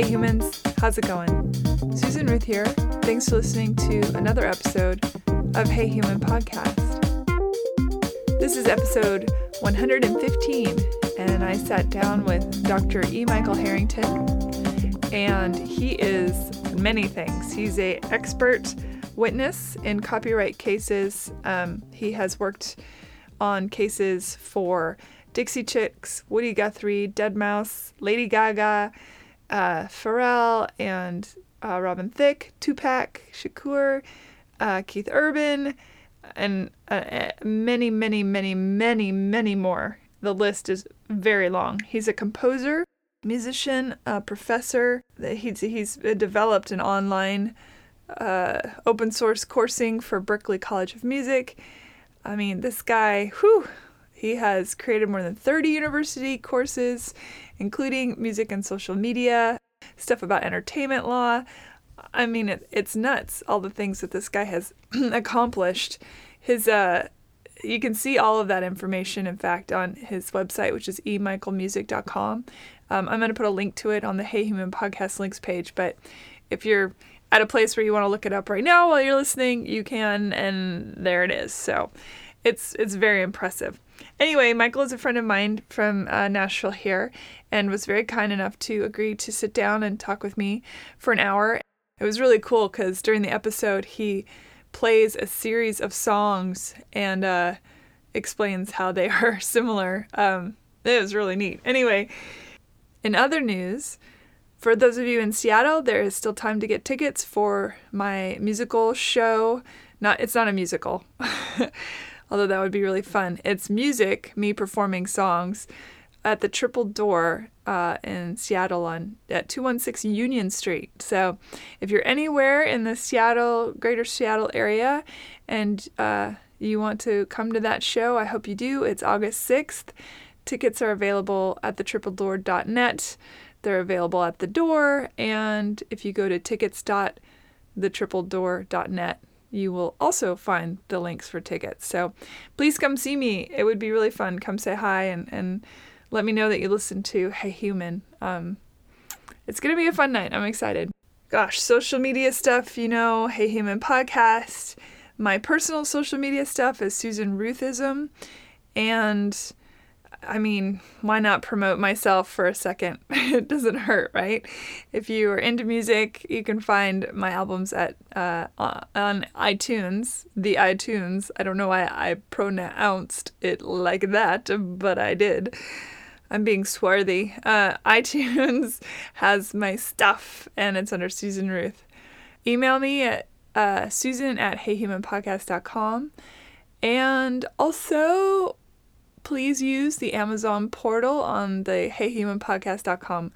Hey humans, how's it going? Susan Ruth here. Thanks for listening to another episode of Hey Human Podcast. This is episode 115, and I sat down with Dr. E. Michael Harrington, and he is many things. He's a expert witness in copyright cases. Um, he has worked on cases for Dixie Chicks, Woody Guthrie, Deadmau5, Lady Gaga, uh, Pharrell, and uh, Robin Thicke, Tupac, Shakur, uh, Keith Urban, and uh, many, many, many, many, many more. The list is very long. He's a composer, musician, a professor. He's, he's developed an online uh, open source coursing for Berklee College of Music. I mean, this guy, whew, he has created more than 30 university courses, including music and social media, stuff about entertainment law. I mean, it, it's nuts, all the things that this guy has accomplished. His, uh, you can see all of that information, in fact, on his website, which is emichaelmusic.com. Um, I'm going to put a link to it on the Hey Human podcast links page. But if you're at a place where you want to look it up right now while you're listening, you can, and there it is. So it's it's very impressive. Anyway, Michael is a friend of mine from uh, Nashville here and was very kind enough to agree to sit down and talk with me for an hour. It was really cool because during the episode, he plays a series of songs and uh, explains how they are similar. Um, it was really neat. Anyway, in other news, for those of you in Seattle, there is still time to get tickets for my musical show. Not, it's not a musical. although that would be really fun. It's music, me performing songs at the Triple Door uh, in Seattle on at 216 Union Street. So if you're anywhere in the Seattle, greater Seattle area, and uh, you want to come to that show, I hope you do. It's August 6th. Tickets are available at the thetripledoor.net. They're available at the door, and if you go to tickets.thetripledoor.net, you will also find the links for tickets. So please come see me. It would be really fun. Come say hi and, and let me know that you listen to Hey Human. Um, it's going to be a fun night. I'm excited. Gosh, social media stuff, you know, Hey Human podcast. My personal social media stuff is Susan Ruthism. And I mean, why not promote myself for a second? it doesn't hurt, right? If you are into music, you can find my albums at uh, on iTunes, the iTunes. I don't know why I pronounced it like that, but I did. I'm being swarthy. Uh, iTunes has my stuff, and it's under Susan Ruth. Email me at uh, susan at heyhumanpodcast.com. And also, please use the Amazon portal on the heyhumanpodcast.com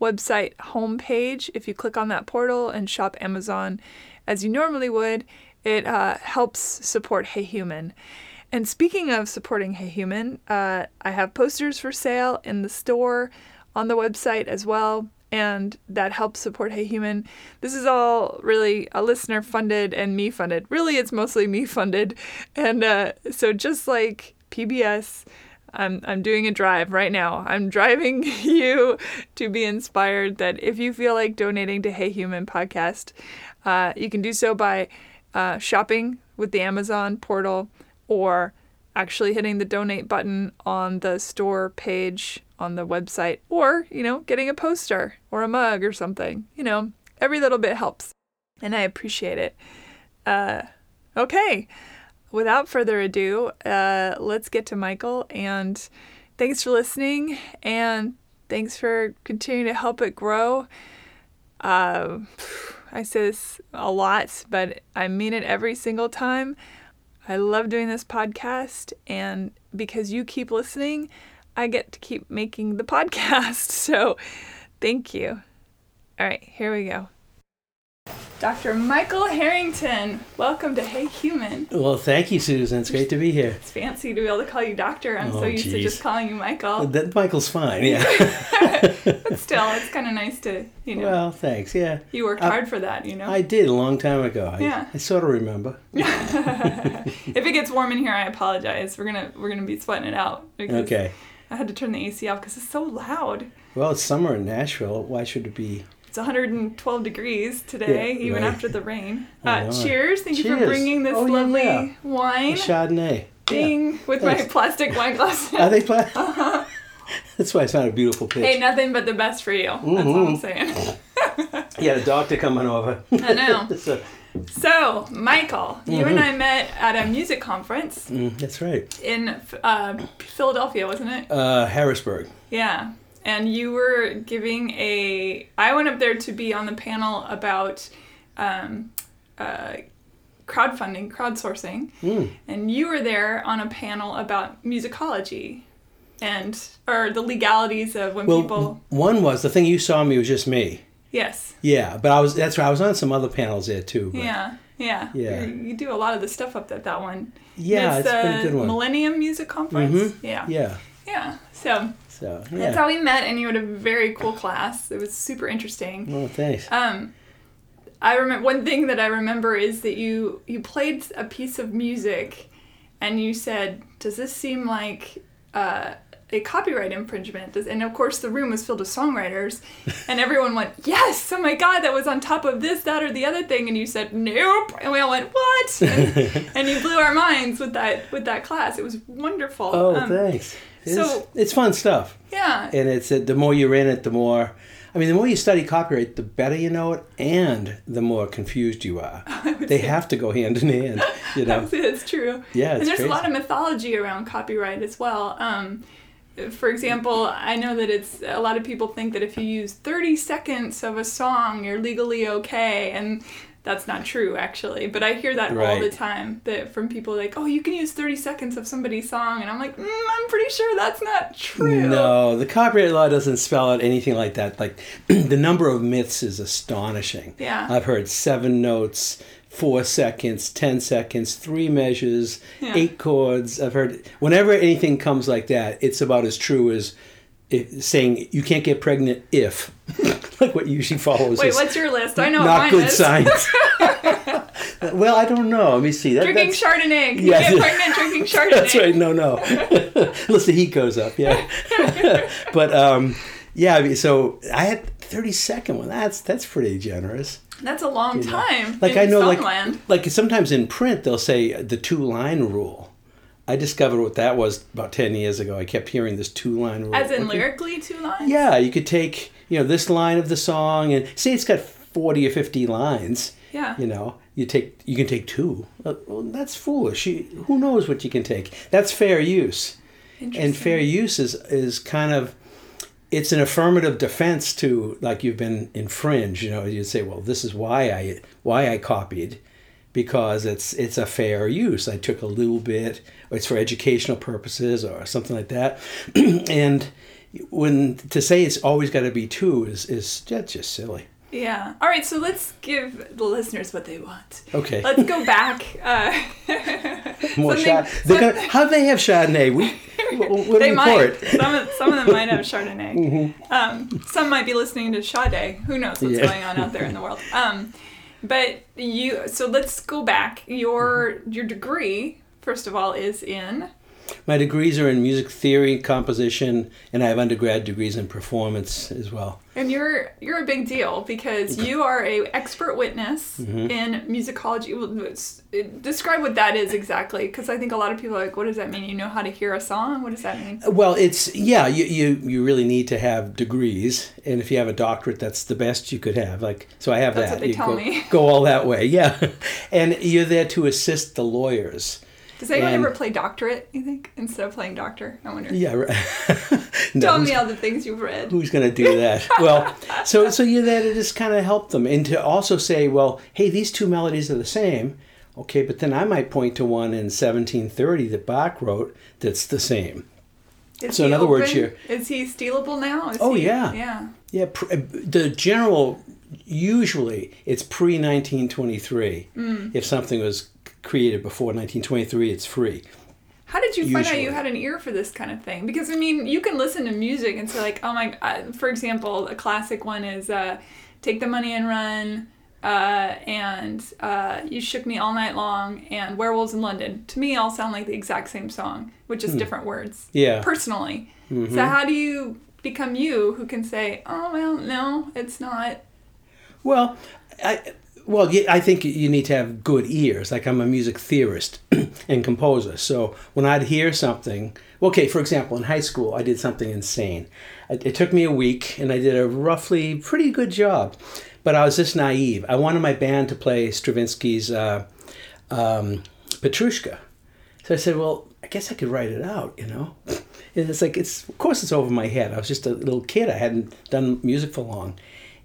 website homepage. If you click on that portal and shop Amazon as you normally would, it uh, helps support Hey Human. And speaking of supporting Hey Human, uh, I have posters for sale in the store on the website as well, and that helps support Hey Human. This is all really a listener funded and me funded. Really, it's mostly me funded. And uh, so just like PBS. I'm, I'm doing a drive right now. I'm driving you to be inspired that if you feel like donating to Hey Human podcast, uh, you can do so by uh, shopping with the Amazon portal or actually hitting the donate button on the store page on the website or, you know, getting a poster or a mug or something. You know, every little bit helps. And I appreciate it. Uh, okay without further ado, uh, let's get to Michael. And thanks for listening, and thanks for continuing to help it grow. Uh, I say this a lot, but I mean it every single time. I love doing this podcast, and because you keep listening, I get to keep making the podcast. So, thank you. All right, here we go. Dr. Michael Harrington, welcome to Hey Human. Well, thank you, Susan. It's great to be here. It's fancy to be able to call you doctor. I'm oh, so used geez. to just calling you Michael. That Michael's fine, yeah. but still, it's kind of nice to, you know. Well, thanks, yeah. You worked I, hard for that, you know. I did a long time ago. I, yeah. I sort of remember. if it gets warm in here, I apologize. We're gonna we're gonna be sweating it out. Okay. I had to turn the AC off because it's so loud. Well, it's summer in Nashville. Why should it be 112 degrees today, Yeah, even right. after the rain. Uh, cheers! Thank you for bringing this Oh, lovely yeah. wine. Chardonnay. Yeah. Ding with my plastic wine glass. Are they pla- That's why it's not a beautiful pitch. hey, nothing but the best for you. That's all I'm Mhm. saying. Yeah, the doctor coming over. I know. so, So, Michael, you Mm-hmm. and I met at a music conference mm, that's right. in uh, Philadelphia, wasn't it? Uh, Harrisburg. Yeah. And you were giving a. I went up there to be on the panel about um, uh, crowdfunding, crowdsourcing. Mm. And you were there on a panel about musicology and, or the legalities of when Well, people. one was the thing you saw me was just me. Yes. Yeah, but I was that's right. I was on some other panels there too. But Yeah. Yeah. Yeah. You, do a lot of the stuff up at that one. Yeah, it's a good one. Millennium Music Conference. Mhm. Yeah. yeah. Yeah. So So that's how we met, and you had a very cool class. It was super interesting. Oh, thanks. Um, I remember one thing that I remember is that you you played a piece of music, and you said, "Does this seem like uh, a copyright infringement?" And of course, the room was filled with songwriters, and everyone went, "Yes! Oh my God, that was on top of this, that, or the other thing." And you said, "Nope," and we all went, "What?" And, and you blew our minds with that with that class. It was wonderful. Oh, Um, thanks. It's, so- it's fun stuff, yeah. and it's the more you're in it, the more. I mean, the more you study copyright, the better you know it, and the more confused you are. They have to go hand in hand, you know. It's true. Yeah, and there's crazy. a lot of mythology around copyright as well. Um, for example, I know that it's a lot of people think that if you use 30 seconds of a song, you're legally okay, and that's not true actually. But I hear that all the time that from people like, "Oh, you can use 30 seconds of somebody's song," and I'm like, mm, "I'm pretty sure that's not true." No, the copyright law doesn't spell out anything like that. Like the number of myths is astonishing. Yeah. I've heard seven notes, four seconds, ten seconds, three measures, Yeah. eight chords. I've heard whenever anything comes like that, it's about as true as if, saying you can't get pregnant if, like what usually follows. Wait, what's your list? I know not good is. science. well, I don't know. Let me see. That, Drinking that's, Chardonnay. Can Yeah. you get pregnant drinking Chardonnay? that's right. No, no. Unless the heat goes up, yeah. but um, yeah. I mean, so I had thirty second one. That's that's pretty generous. That's a long know. time. Like in I know, like like sometimes in print they'll say the two line rule. I discovered what that was about ten years ago. I kept hearing this two line rule. As in Okay. lyrically two lines? Yeah, you could take you know this line of the song and say it's got forty or fifty lines. Yeah. You know, you take you can take two. Well, that's foolish. You, who knows what you can take? That's fair use. And fair use is is kind of it's an affirmative defense to like you've been infringed. You know, you say, well, this is why I why I copied because it's it's a fair use. I took a little bit, it's for educational purposes or something like that. and when to say it's always got to be two is is that's just silly. Yeah. All right, so let's give the listeners what they want. Okay. Let's go back. Uh, More shot. How do they have Chardonnay? We what, they might. Some of, some of them might have Chardonnay. Um, some might be listening to Sade. Who knows what's Yeah. going on out there in the world? Um, but you. So let's go back. Your your degree, first of all, is in. My degrees are in music theory, composition, and I have undergrad degrees in performance as well. And you're you're a big deal because you are a expert witness Mm-hmm. in musicology. Well, Describe what that is exactly, because I think a lot of people are like, "What does that mean? You know how to hear a song? What does that mean?" Well, it's yeah, you, you you really need to have degrees, and if you have a doctorate, that's the best you could have. Like so, I have That's that. what they you tell go, me. go all that way, yeah, and you're there to assist the lawyers. Does anyone And- ever play doctorate? You think instead of playing doctor? I wonder. Yeah, right. No, Tell me all the things you've read. who's going to do that? well, so so you're there to just kind of help them and to also say, well, hey, these two melodies are the same. Okay, but then I might point to one in 1730 that Bach wrote that's the same. Is so in he other words, open? you're- is he stealable now? Is Oh, he- yeah. yeah. Yeah, pr- uh, the general usually it's pre 1923. Mm. If something was created before 1923, it's free. How did you find out you had an ear for this kind of thing? Because I mean, you can listen to music and say like, oh my. Uh, for example, a classic one is uh, "Take the Money and Run," uh, and uh, "You Shook Me All Night Long," and "Werewolves in London." To me, all sound like the exact same song, with just different words. Hmm. Yeah. Personally, Mm-hmm. so how do you become you, who can say, oh well, no, it's not. Well, I well, I think you need to have good ears. Like I'm a music theorist and composer, so when I'd hear something, okay, for example, in high school, I did something insane. It, took me a week, and I did a roughly pretty good job, but I was just naive. I wanted my band to play Stravinsky's uh, um, Petrushka, so I said, well, I guess I could write it out, you know. And it's like it's of course it's over my head. I was just a little kid. I hadn't done music for long.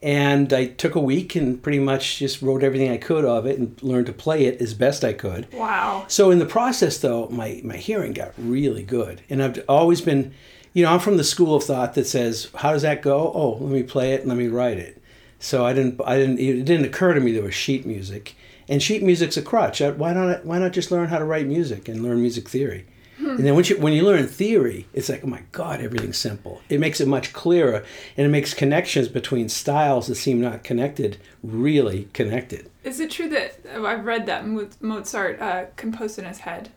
And I took a week and pretty much just wrote everything I could of it and learned to play it as best I could. Wow. So in the process though, my, my hearing got really good. And I've always been you know, I'm from the school of thought that says, How does that go? Oh, let me play it and let me write it. So I didn't I didn't it didn't occur to me there was sheet music. And sheet music's a crutch. Why not why not just learn how to write music and learn music theory? And then once you, when you learn theory, it's like, oh my God, everything's simple. It makes it much clearer, and it makes connections between styles that seem not connected really connected. Is it true that oh, I've read that Mozart uh, composed in his head?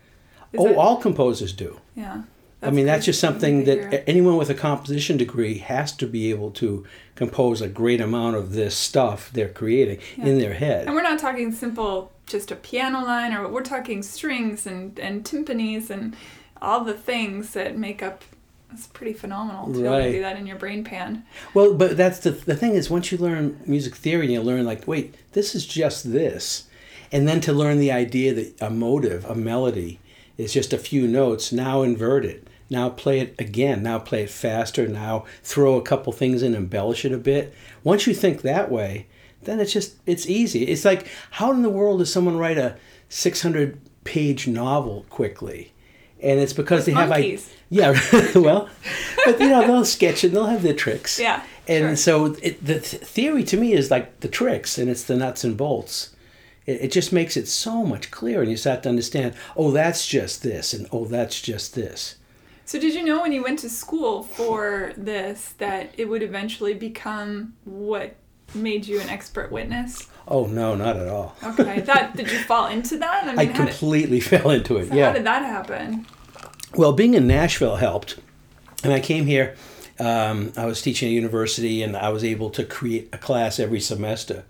Is oh, that, all composers do. yeah. I mean, that's just something that anyone with a composition degree has to be able to compose a great amount of this stuff they're creating in their head. And we're not talking simple, just a piano line, or we're talking strings and, and timpanis and all the things that make up. It's pretty phenomenal to Right. to do that in your brain pan. Well, but that's the the thing is once you learn music theory, you learn like, wait, this is just this, and then to learn the idea that a motive, a melody, is just a few notes. Now invert it. Now play it again. Now play it faster. Now throw a couple things in, embellish it a bit. Once you think that way, then it's just it's easy. It's like how in the world does someone write a six hundred page novel quickly? And it's because they have I monkeys. yeah well, but you know they'll sketch it. And they'll have their tricks. Yeah, And sure. so it, the th- theory to me is like the tricks, and it's the nuts and bolts. It, it just makes it so much clearer, and you start to understand. Oh, that's just this, and oh, that's just this. So, did you know when you went to school for this that it would eventually become what made you an expert witness? Oh no, not at all. Okay, that did you fall into that? I mean, I how, did, completely fell into it. so yeah. how did that happen? Well, being in Nashville helped. And I came here, um, I was teaching at university, and I was able to create a class every semester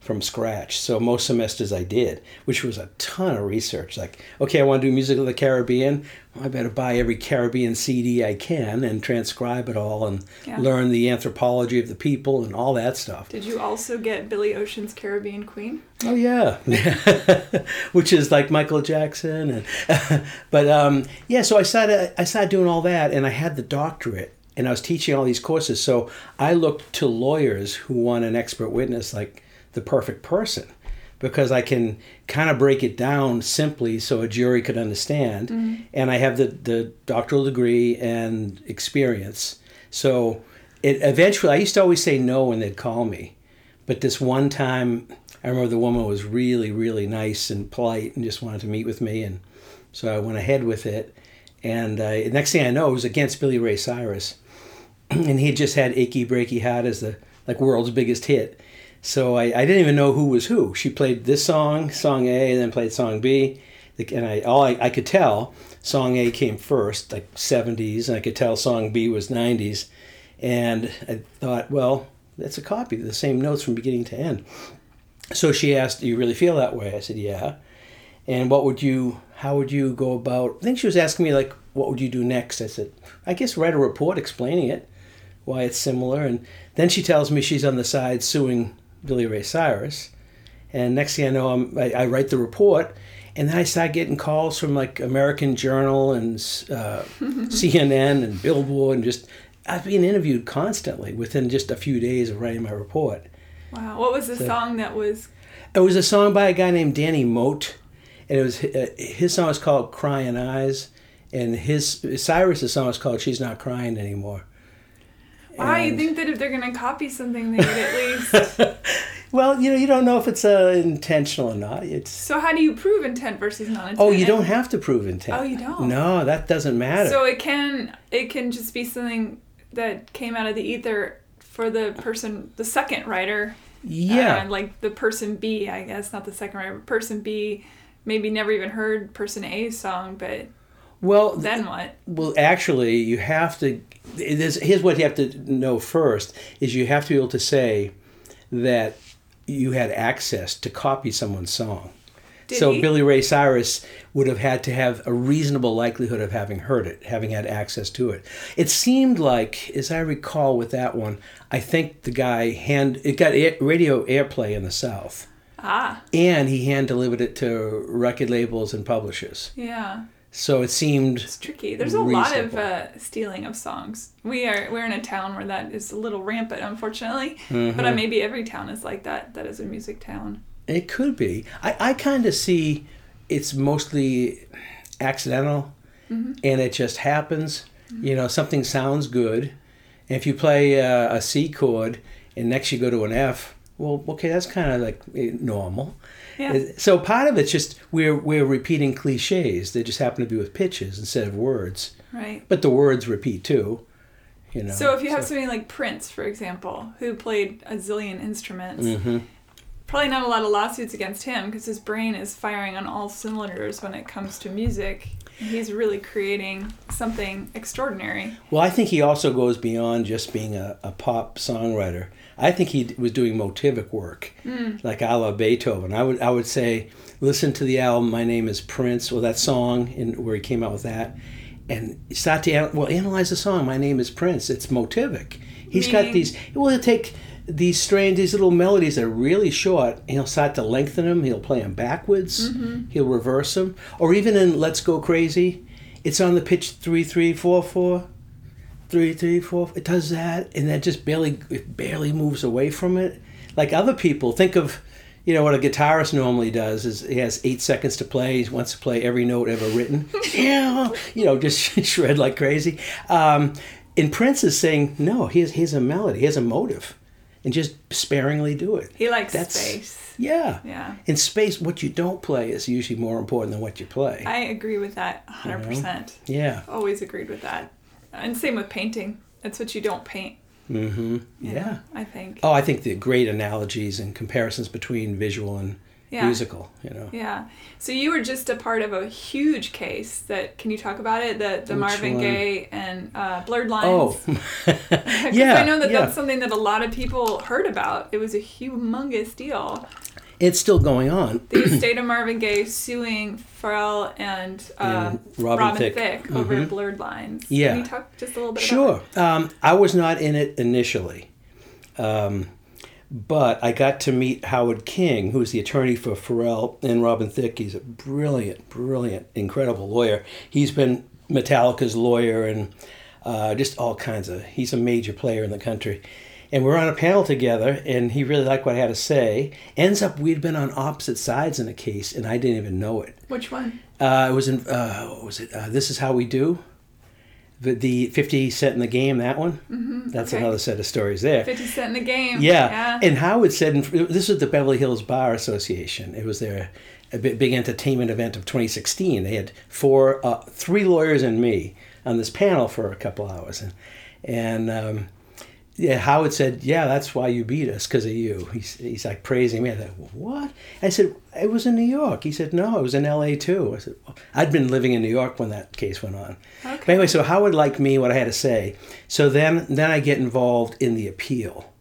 from scratch. So most semesters I did, which was a ton of research. Like, okay, I want to do music of the Caribbean. Well, I better buy every Caribbean CD I can and transcribe it all and Yeah. learn the anthropology of the people and all that stuff. Did you also get Billy Ocean's Caribbean Queen? Oh yeah, which is like Michael Jackson, and but um, yeah. So I started I started doing all that, and I had the doctorate, and I was teaching all these courses. So I looked to lawyers who want an expert witness like the perfect person, because I can kind of break it down simply so a jury could understand, and I have the the doctoral degree and experience. So it eventually I used to always say no when they'd call me. But this one time, I remember the woman was really, really nice and polite and just wanted to meet with me. And so I went ahead with it. And uh, next thing I know, it was against Billy Ray Cyrus. and he had just had Achy Breaky Heart as the like world's biggest hit. So I, I didn't even know who was who. She played this song, song A, and then played song B. And I all I, I could tell, song A came first, like 70s, and I could tell song B was 90s. And I thought, well, that's a copy, the same notes from beginning to end. So she asked, "Do you really feel that way?" I said, "Yeah." And what would you? How would you go about? I think she was asking me like, "What would you do next?" I said, "I guess write a report explaining it, why it's similar." And then she tells me she's on the side suing Billy Ray Cyrus. And next thing I know, I'm, I, I write the report, and then I start getting calls from like American Journal and uh, CNN and Billboard, and just I've been interviewed constantly within just a few days of writing my report. Wow. What was the song that was? It was a song by a guy named Danny Moat, and it was uh, his song is called "Crying Eyes," and his Cyrus's song is called "She's Not Crying Anymore." Wow, you think that if they're gonna copy something, they would at least. Well, you know, you don't know if it's uh, intentional or not. It's so how do you prove intent versus non-intent? oh, you don't have to prove intent. Oh, you don't? No, that doesn't matter. So it can it can just be something that came out of the ether for the person, the second writer. yeah, Uh, like the person B, I guess, not the second writer. But person B maybe never even heard person A's song, but well, then what? Well, actually, you have to. There's, here's what you have to know first: is you have to be able to say that you had access to copy someone's song. Did so he? Billy Ray Cyrus would have had to have a reasonable likelihood of having heard it, having had access to it. It seemed like, as I recall with that one, I think the guy hand it got air, radio airplay in the South, Ah, and he hand delivered it to record labels and publishers. yeah. So it seemed It's tricky. There's a lot of uh, stealing of songs. We are we're in a town where that is a little rampant, unfortunately. Mm-hmm. But uh, maybe every town is like that. That is a music town. It could be. I, I kind of see it's mostly accidental Mm-hmm. and it just happens. You know, something sounds good. And if you play uh, a C chord and next you go to an F, well, okay, that's kind of like eh, normal. Yeah. Uh, So part of it's just we're, we're repeating cliches. They just happen to be with pitches instead of words. Right. But the words repeat too. You know. So if you have somebody like Prince, for example, who played a zillion instruments, Mm-hmm. probably not a lot of lawsuits against him because his brain is firing on all cylinders when it comes to music. He's really creating something extraordinary. Well, I think he also goes beyond just being a, a pop songwriter. I think he was doing motivic work, hmm. like a la Beethoven. I would I would say, listen to the album. My name is Prince. Well, that song in where he came out with that, and start to well analyze the song. My name is Prince. It's motivic. He's got these. Well, he'll take these strange, these little melodies that are really short, and he'll start to lengthen them. He'll play them backwards. Mm-hmm. He'll reverse them, or even in "Let's Go Crazy," it's on the pitch three three four four three, three, four. It does that, and that just barely, it barely moves away from it. Like other people, think of, you know, what a guitarist normally does is he has eight seconds to play. He wants to play every note ever written. yeah, you know, just shred like crazy. Um, and Prince is saying, no, here's here's a melody, here's a motive, and just sparingly do it. He likes That's- space. Yeah. Yeah. In space, what you don't play is usually more important than what you play. I agree with that 100%. yeah. Always agreed with that. And same with painting. That's what you don't paint. Mm-hmm. you Yeah. I think. Oh, I think the great analogies and comparisons between visual and Yeah. musical, you know. Yeah. So you were just a part of a huge case that can you talk about it? The the Which Marvin one? Gaye and uh, Blurred Oh, Lines. Because yeah. I know that yeah. that's something that a lot of people heard about. It was a humongous deal. It's still going on. The estate of Marvin Gaye suing Pharrell and, uh, And Robin Thicke. over Mhm. Blurred Lines. Yeah. Can you talk just a little bit Sure. Um, I was not in it initially, um, but I got to meet Howard King, who's the attorney for Pharrell and Robin Thicke. He's a brilliant, brilliant, incredible lawyer. He's been Metallica's lawyer and uh, just all kinds of. He's a major player in the country. And we're on a panel together, and he really liked what I had to say. Ends up, we'd been on opposite sides in a case, and I didn't even know it. Which one? Uh, it was in, uh, what was it? Uh, this is how we do. The, the 50 cent in the game, that one. Mm-hmm, That's okay. another set of stories there. 50 Cent in the game. Yeah. And Howard said, in, this was the Beverly Hills Bar Association. It was their big entertainment event of 2016. They had four, uh, three lawyers and me on this panel for a couple hours, and and um, yeah, Howard said, yeah, that's why you beat us because of you. He's he's like praising me. I said, what? I said it was in New York. He said, no, it was in L.A. too. I said, well, I'd been living in New York when that case went on. Okay. But anyway, so Howard liked me, what I had to say. So then then I get involved in the appeal,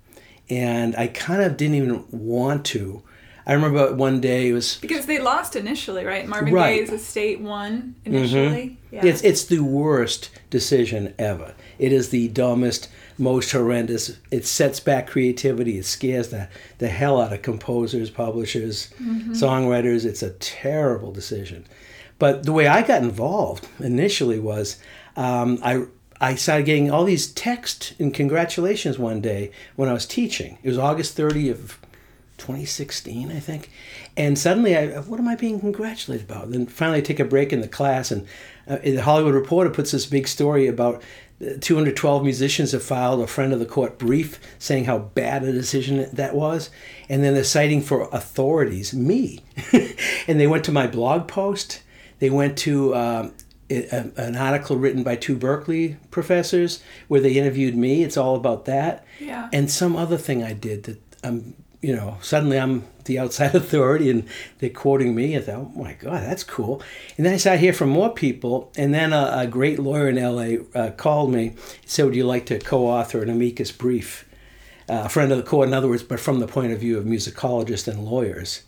and I kind of didn't even want to. I remember one day it was Because they lost initially, right? Marvin Right. Gaye's estate won mm-hmm. initially. Yeah. It's it's the worst decision ever. It is the dumbest, most horrendous. It sets back creativity. It scares the the hell out of composers, publishers, songwriters. It's a terrible decision. But the way I got involved initially was um, I I started getting all these texts and congratulations one day when I was teaching. It was August 30 of 2016, I think. And suddenly, I, what am I being congratulated about? Then finally, I take a break in the class, and uh, the Hollywood Reporter puts this big story about 212 musicians have filed a friend of the court brief saying how bad a decision that was. And then they're citing for authorities, me. and they went to my blog post. They went to um, a- an article written by two Berkeley professors where they interviewed me. It's all about that Yeah. and some other thing I did that I'm, you know, suddenly I'm the outside authority and they're quoting me. I thought, oh my God, that's cool. And then I started hear from more people. And then a, a great lawyer in LA uh, called me and said, would you like to co author an amicus brief uh, a friend of the court, in other words, but from the point of view of musicologists and lawyers.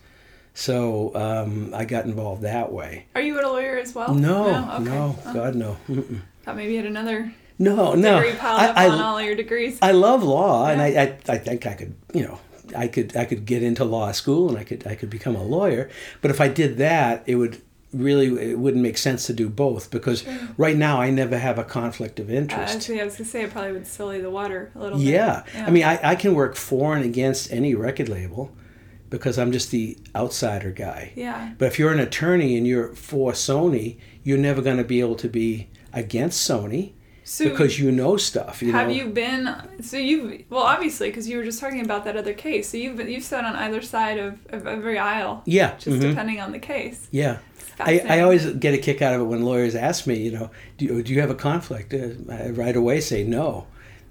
So um, I got involved that way. Are you a lawyer as well? No, Okay. no, Oh, God, no. Mm-mm. Thought maybe you had another No, no. degree piled up I, on I, all your degrees. I love law, and I, I, I think I could, you know, I could, I could get into law school, and I could, I could become a lawyer. But if I did that, it would really, it wouldn't make sense to do both because right now I never have a conflict of Uh, interest. actually, I was gonna say it probably would sully the water a little bit. Yeah. I mean, I, I can work for and against any record label because I'm just the outsider guy. yeah. But if you're an attorney and you're for Sony, you're never going to be able to be against Sony So because you know stuff. You have know? you been? So you've well, obviously, because you were just talking about that other case. So you've you've sat on either side of, of every aisle, Yeah. just mhm, depending on the case. Yeah. I, I always get a kick out of it when lawyers ask me, you know, do you, do you have a conflict? Uh, I right away say no.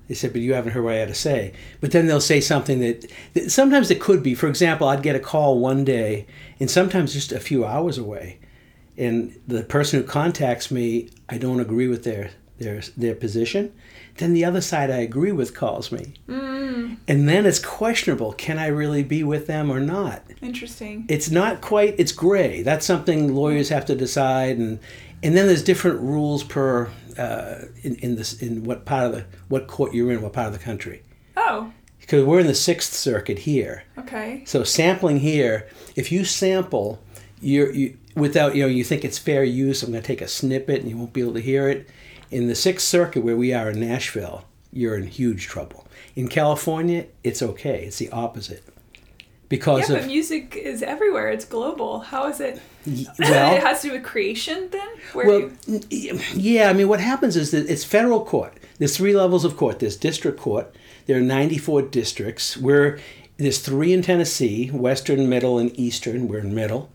They said, but you haven't heard what I had to say. But then they'll say something that, that sometimes it could be. For example, I'd get a call one day, and sometimes just a few hours away, and the person who contacts me, I don't agree with their their their position. Then the other side I agree with calls me, Mm, and then it's questionable: can I really be with them or not? interesting. it's not quite it's gray that's something lawyers have to decide and and then there's different rules per uh, in, in this in what part of the what court you're in what part of the country Oh, because we're in the sixth circuit here okay. so sampling here if you sample you're you without you know you think it's fair use i'm going to take a snippet and you won't be able to hear it in the sixth circuit where we are in nashville you're in huge trouble in california it's okay it's the opposite because Yeah, of but music is everywhere. It's global. How is it? well it has to do with creation then. Where Well, you, yeah, I mean, what happens is that it's federal court. There's three levels of court. There's district court. There are 94 districts. Where there's three in Tennessee: Western, Middle, and Eastern. We're in Middle,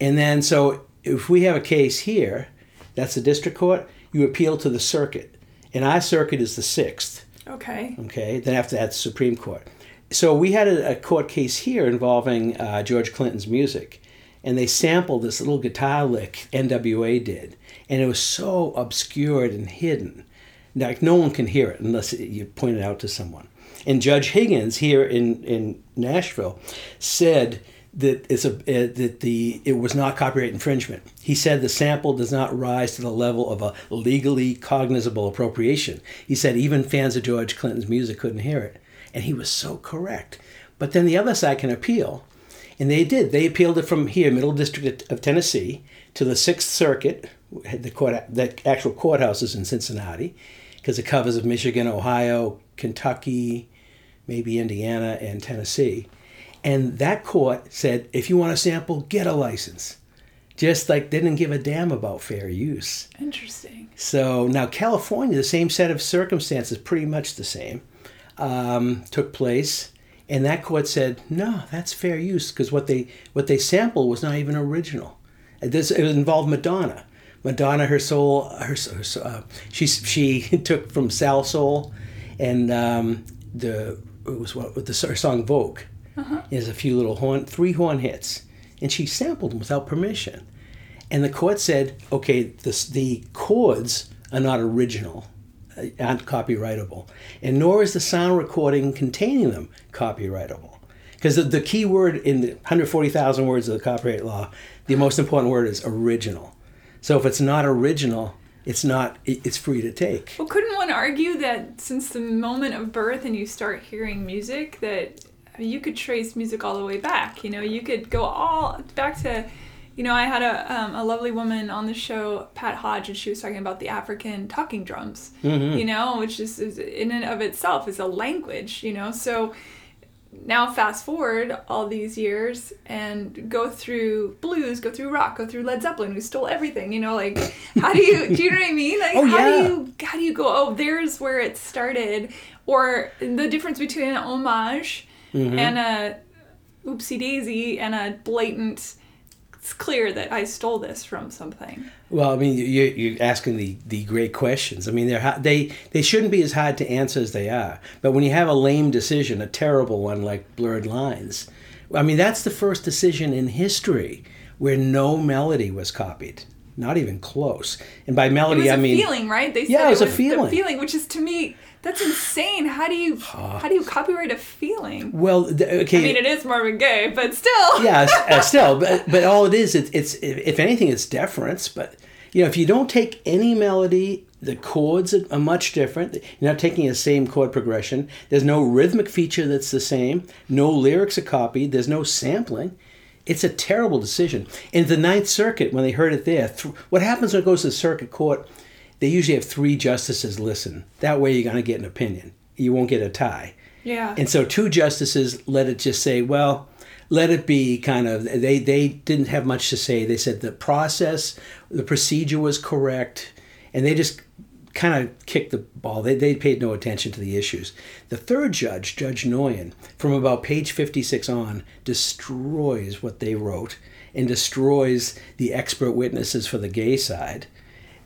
and then so if we have a case here, that's the district court. You appeal to the circuit, and our circuit is the sixth. okay. Okay, then after that, Supreme Court. So we had a, a court case here involving uh, George Clinton's music, and they sampled this little guitar lick NWA did, and it was so obscured and hidden, like no one can hear it unless you point it out to someone. And Judge Higgins here in in Nashville said that it's a uh, that the it was not copyright infringement. He said the sample does not rise to the level of a legally cognizable appropriation. He said even fans of George Clinton's music couldn't hear it, and he was so correct. But then the other side can appeal, and they did. They appealed it from here, Middle District of Tennessee, to the Sixth Circuit, the court, the actual courthouse is in Cincinnati, because it covers of Michigan, Ohio, Kentucky, maybe Indiana, and Tennessee. And that court said, if you want a sample, get a license. Just like they didn't give a damn about fair use. Interesting. So now California, the same set of circumstances, pretty much the same, um, took place, and that court said, no, that's fair use because what they what they sampled was not even original. This it involved Madonna. Madonna, her soul, her, her uh, she she took from Salsoul, and um, the it was what with the her song Vogue. There's a few little horn, three horn hits, and she sampled them without permission. And the court said, okay, this, the chords are not original, uh, aren't copyrightable, and nor is the sound recording containing them copyrightable. Because the, the key word in the 140,000 words of the copyright law, the most important word is original. So if it's not original, it's not. It's free to take. Well, couldn't one argue that since the moment of birth and you start hearing music, that I mean, you could trace music all the way back? You know, you could go all back to, you know, I had a, um, a lovely woman on the show, Pat Hodge, and she was talking about the African talking drums, you know, which is, is in and of itself is a language, you know, so now fast forward all these years and go through blues, go through rock, go through Led Zeppelin, who stole everything. You know, like how do you do you know what I mean? Like Oh, how yeah. do you how do you go? Oh, there's where it started, or the difference between an homage Mm-hmm. and a oopsie daisy and a blatant. It's clear that I stole this from something. Well, I mean, you, you're asking the, the great questions. I mean, they're they they shouldn't be as hard to answer as they are. But when you have a lame decision, a terrible one like blurred lines, I mean, that's the first decision in history where no melody was copied. not even close. And by It melody, was I a mean feeling, right? They said Yeah, it was a the feeling. feeling, which is to me that's insane. How do you how do you copyright a feeling? well, th- okay. I mean, it is Marvin Gaye, but still. yeah, uh, still, but, but all it is, it, it's if anything, it's deference. But you know, if you don't take any melody, the chords are, are much different. You're not taking the same chord progression. There's no rhythmic feature that's the same. No lyrics are copied. There's no sampling. It's a terrible decision. In the Ninth Circuit, when they heard it there, th- what happens when it goes to the circuit court? They usually have three justices listen. That way, you're going to get an opinion. You won't get a tie. Yeah. And so two justices let it just say, well, let it be kind of they they didn't have much to say. They said the process, the procedure was correct, and they just kind of kicked the ball. They, they paid no attention to the issues. The third judge, Judge Nguyen, from about page 56 on, destroys what they wrote and destroys the expert witnesses for the Gaye side.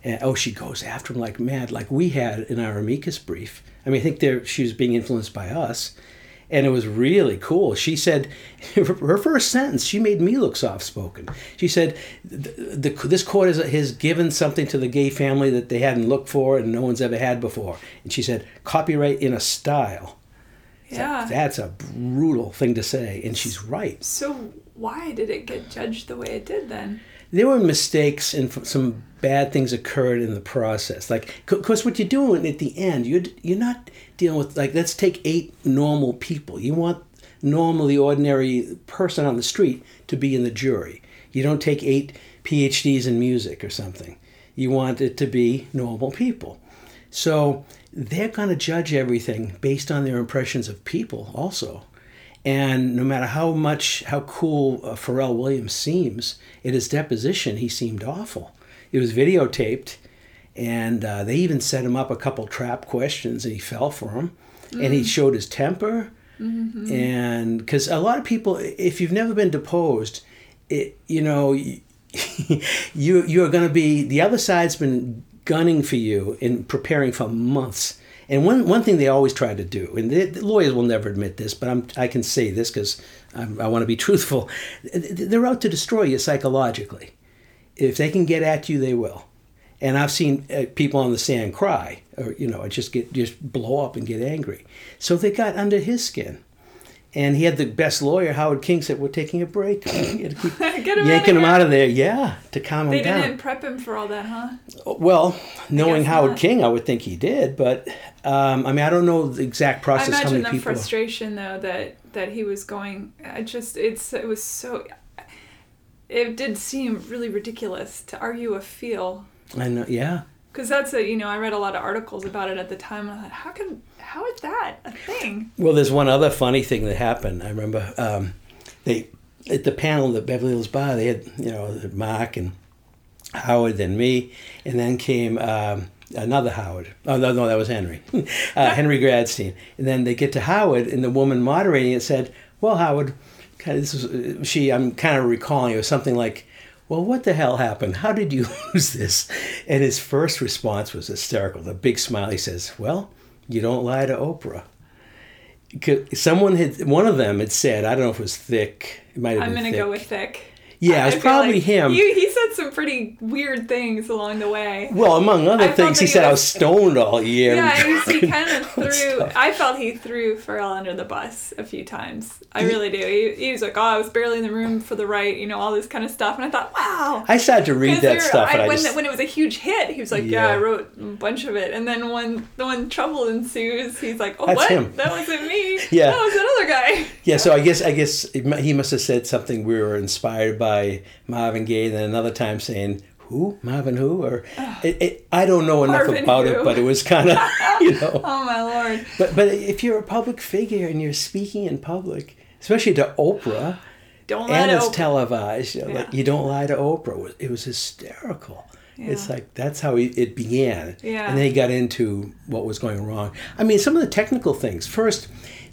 And oh, she goes after him like mad, like we had in our amicus brief. I mean, I think there she was being influenced by us, and it was really cool. She said, her first sentence, she made me look soft spoken. She said, the, the, "This court has, has given something to the Gaye family that they hadn't looked for and no one's ever had before." And she said, "Copyright in a style." yeah. That's a brutal thing to say, and she's right. so why did it get judged the way it did then? there were mistakes and some bad things occurred in the process. Like, because what you're doing at the end, you're you're not dealing with like let's take eight normal people. You want normally ordinary person on the street to be in the jury. You don't take eight PhDs in music or something. You want it to be normal people. So they're going to judge everything based on their impressions of people also. And no matter how much, how cool uh, Pharrell Williams seems, at his deposition, he seemed awful. It was videotaped, and uh, they even set him up a couple trap questions, and he fell for them. And he showed his temper. And because a lot of people, if you've never been deposed, it, you know, you, you're going to be, the other side's been gunning for you and preparing for months. And one, one thing they always try to do, and the, the lawyers will never admit this, but I'm, I can say this because I want to be truthful. They're out to destroy you psychologically. If they can get at you, they will. And I've seen uh, people on the stand cry, or you know, just get just blow up and get angry. So they got under his skin. And he had the best lawyer, Howard King, said, "We're taking a break. Keep Get him yanking him out of there, yeah, to calm They him down." They didn't prep him for all that, huh? Well, knowing Howard not. King, I would think he did, but um, I mean, I don't know the exact I process. how imagine the people? frustration though that that he was going. I just it's it was so. It did seem really ridiculous to argue a feel I know, yeah. because that's a you know I read a lot of articles about it at the time. And I thought, how can how is that a thing? Well, there's one other funny thing that happened. I remember um, they at the panel at Beverly Hills Bar. They had you know Mark and Howard and me, and then came um, another Howard. Oh no, no, that was Henry, uh, Henry Gradstein. And then they get to Howard, and the woman moderating it said, "Well, Howard, kind of, this was uh, she. I'm kind of recalling it was something like." Well, what the hell happened? How did you lose this? And his first response was hysterical. The big smile. He says, "Well, you don't lie to Oprah." Someone had, one of them had said, I don't know if it was Thicke. It might have I'm been I'm gonna Thicke. go with Thicke. Yeah, I- it's probably like him. You, he said some pretty weird things along the way. Well, among other felt things, he he said I was- was stoned all year. Yeah, he, was- he kind of threw. stuff. I felt he threw Pharrell under the bus a few times. I really do. He, he was like, "Oh, I was barely in the room for the right," you know, all this kind of stuff. And I thought, "Wow." I started to read that were- stuff, I, when, just, when it was a huge hit, he was like, "Yeah, Yeah. I wrote a bunch of it." And then when the when trouble ensues, he's like, "Oh, That's what? him. That wasn't me. Yeah. that was another guy." yeah. So I guess I guess he must have said something. We were inspired by Marvin Gaye, and then another time saying, "Who Marvin? Who?" Or it, it, I don't know enough Marvin about who? it, but it was kind of you know. Oh my lord! But but if you're a public figure and you're speaking in public, especially to Oprah. Don't let and it. it's open. televised. You know, like you don't lie to Oprah. It was, it was hysterical. It's like that's how it began, Yeah. and then he got into what was going wrong. I mean, some of the technical things. First,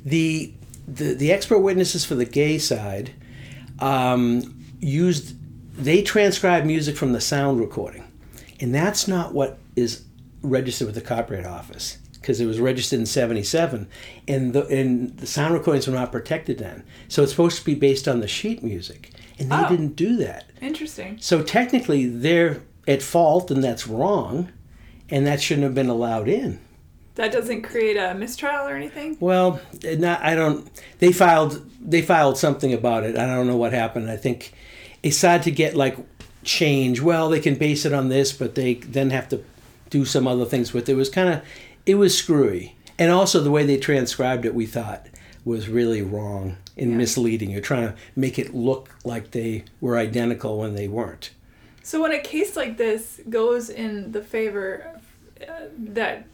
the the, the expert witnesses for the Gaye side um, used they transcribed music from the sound recording, and that's not what is registered with the Copyright Office because it was registered in '77, and the and the sound recordings were not protected then. So it's supposed to be based on the sheet music, and they Oh. didn't do that. Interesting. So technically, they're at fault and that's wrong, and that shouldn't have been allowed in. That doesn't create a mistrial or anything. Well, not, I don't. They filed they filed something about it. I don't know what happened. I think it's sad to get like change. Well, they can base it on this, but they then have to do some other things with it. It was kind of it was screwy, and also the way they transcribed it, we thought was really wrong and Yeah. misleading. You're trying to make it look like they were identical when they weren't. So when a case like this goes in the favor of, uh, that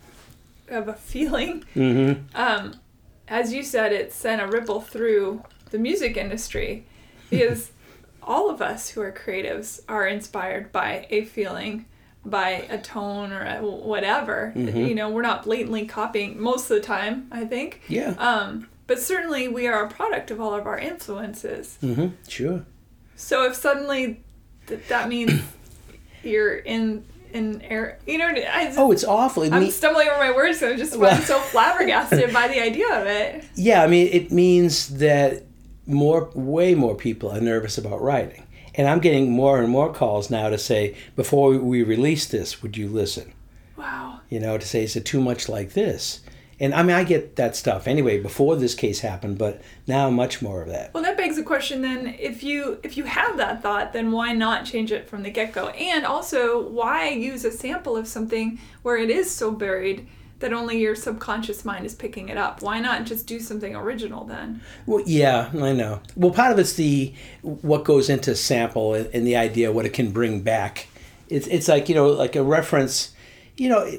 of a feeling, Mm-hmm. um, as you said, it sent a ripple through the music industry because all of us who are creatives are inspired by a feeling, by a tone or a whatever. Mhm. You know, we're not blatantly copying most of the time, I think. Yeah. Um, but certainly we are a product of all of our influences. Mm-hmm. Sure. So if suddenly th- that means you're in in air, you know, I, Oh, it's awful. It I'm mean- stumbling over my words. So I'm just Well- so flabbergasted by the idea of it. Yeah, I mean, it means that more, way more people are nervous about writing. And I'm getting more and more calls now to say, before we release this, would you listen? Wow. You know, to say, is it too much like this? And I mean, I get that stuff anyway before this case happened, but now much more of that. Well, that begs the question then: if you if you have that thought, then why not change it from the get go? And also, why use a sample of something where it is so buried that only your subconscious mind is picking it up? Why not just do something original then? Well, yeah, I know. Well, part of it's the what goes into sample and, and the idea what it can bring back. It's it's like you know like a reference. You know,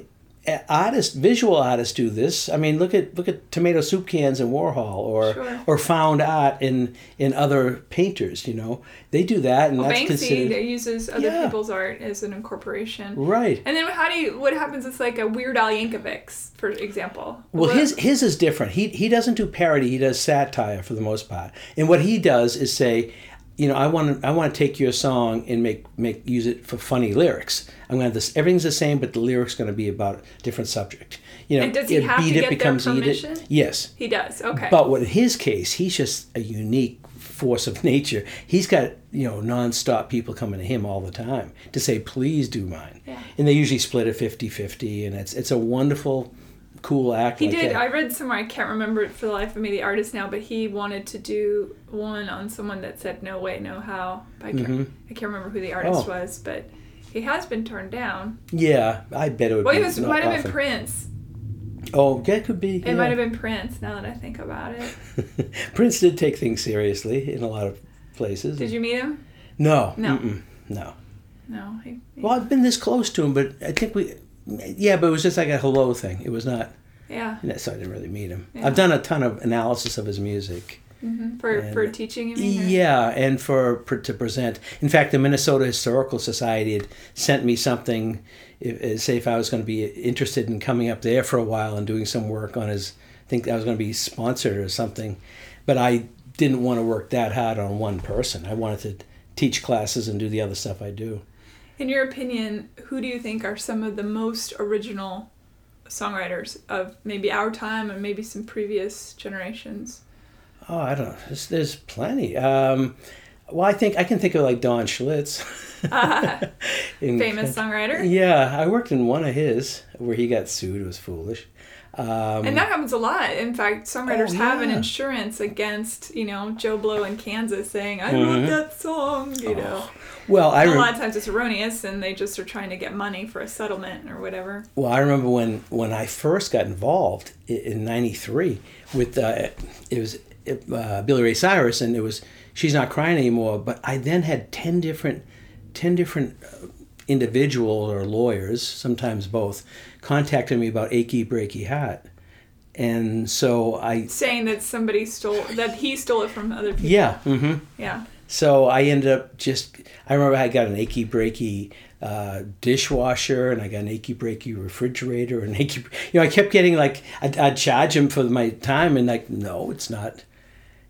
artists, visual artists do this. I mean, look at look at tomato soup cans in Warhol, or Sure. or found art in in other painters. You know, they do that, and Well, that's Banksy considered uses other Yeah. people's art as an incorporation. right. And then how do you? What happens? It's like a Weird Al Yankovic's, for example. Well, What- his his is different. He he doesn't do parody. He does satire for the most part. And what he does is say, you know, I want to I want to take your song and make make use it for funny lyrics. I'm going to this everything's the same, but the lyrics going to be about a different subject. You know, And does he it- have to beat get it their becomes eat it. Yes, he does. Okay. but what in his case, he's just a unique force of nature. He's got you know nonstop people coming to him all the time to say, please do mine. Yeah. And they usually split it 50-50, and it's it's a wonderful, cool act. He like did. that. I read somewhere. I can't remember it for the life of me, the artist now, but he wanted to do one on someone that said "No way, no how." I can't, Mhm. I can't remember who the artist Oh. was, but he has been turned down. Yeah, I bet it would Well, be. it was might have often. been Prince. Oh, that could be. It might have been Prince. Now that I think about it. Prince did take things seriously in a lot of places. did you meet him? No. No. No. No. He, he- Well, I've been this close to him, but I think we. Yeah, but it was just like a hello thing. It was not. yeah. So I didn't really meet him. Yeah. I've done a ton of analysis of his music. Hmm For And- for teaching you mean? or- Yeah, and for, to present. In fact, the Minnesota Historical Society had sent me something. If, say if I was going to be interested in coming up there for a while and doing some work on his, I think I was going to be sponsored or something, but I didn't want to work that hard on one person. I wanted to teach classes and do the other stuff I do. In your opinion, who do you think are some of the most original songwriters of maybe our time and maybe some previous generations? Oh, I don't know. There's, there's plenty. Um, well, I think I can think of like Don Schlitz. In- Famous songwriter. Yeah, I worked in one of his where he got sued. It was foolish. Um, And that happens a lot. In fact, songwriters Oh, have an insurance against, you know, Joe Blow in Kansas saying, I Mhm. wrote that song, you know. well, I a lot of times it's erroneous and they just are trying to get money for a settlement or whatever. well, I remember when when I first got involved in '93 with uh, it was uh, Billy Ray Cyrus, and it was "She's Not Crying Anymore." But I then had ten different ten different uh, individuals or lawyers, sometimes both, contacted me about "Achy Breaky hat, and so I Saying that somebody stole, that he stole it from other people. yeah. Mm-hmm. Yeah. So I ended up just. I remember I got an achy breaky uh, dishwasher, and I got an achy breaky refrigerator, and achy. You know, I kept getting like I'd, I'd charge him for my time, and like, no, it's not.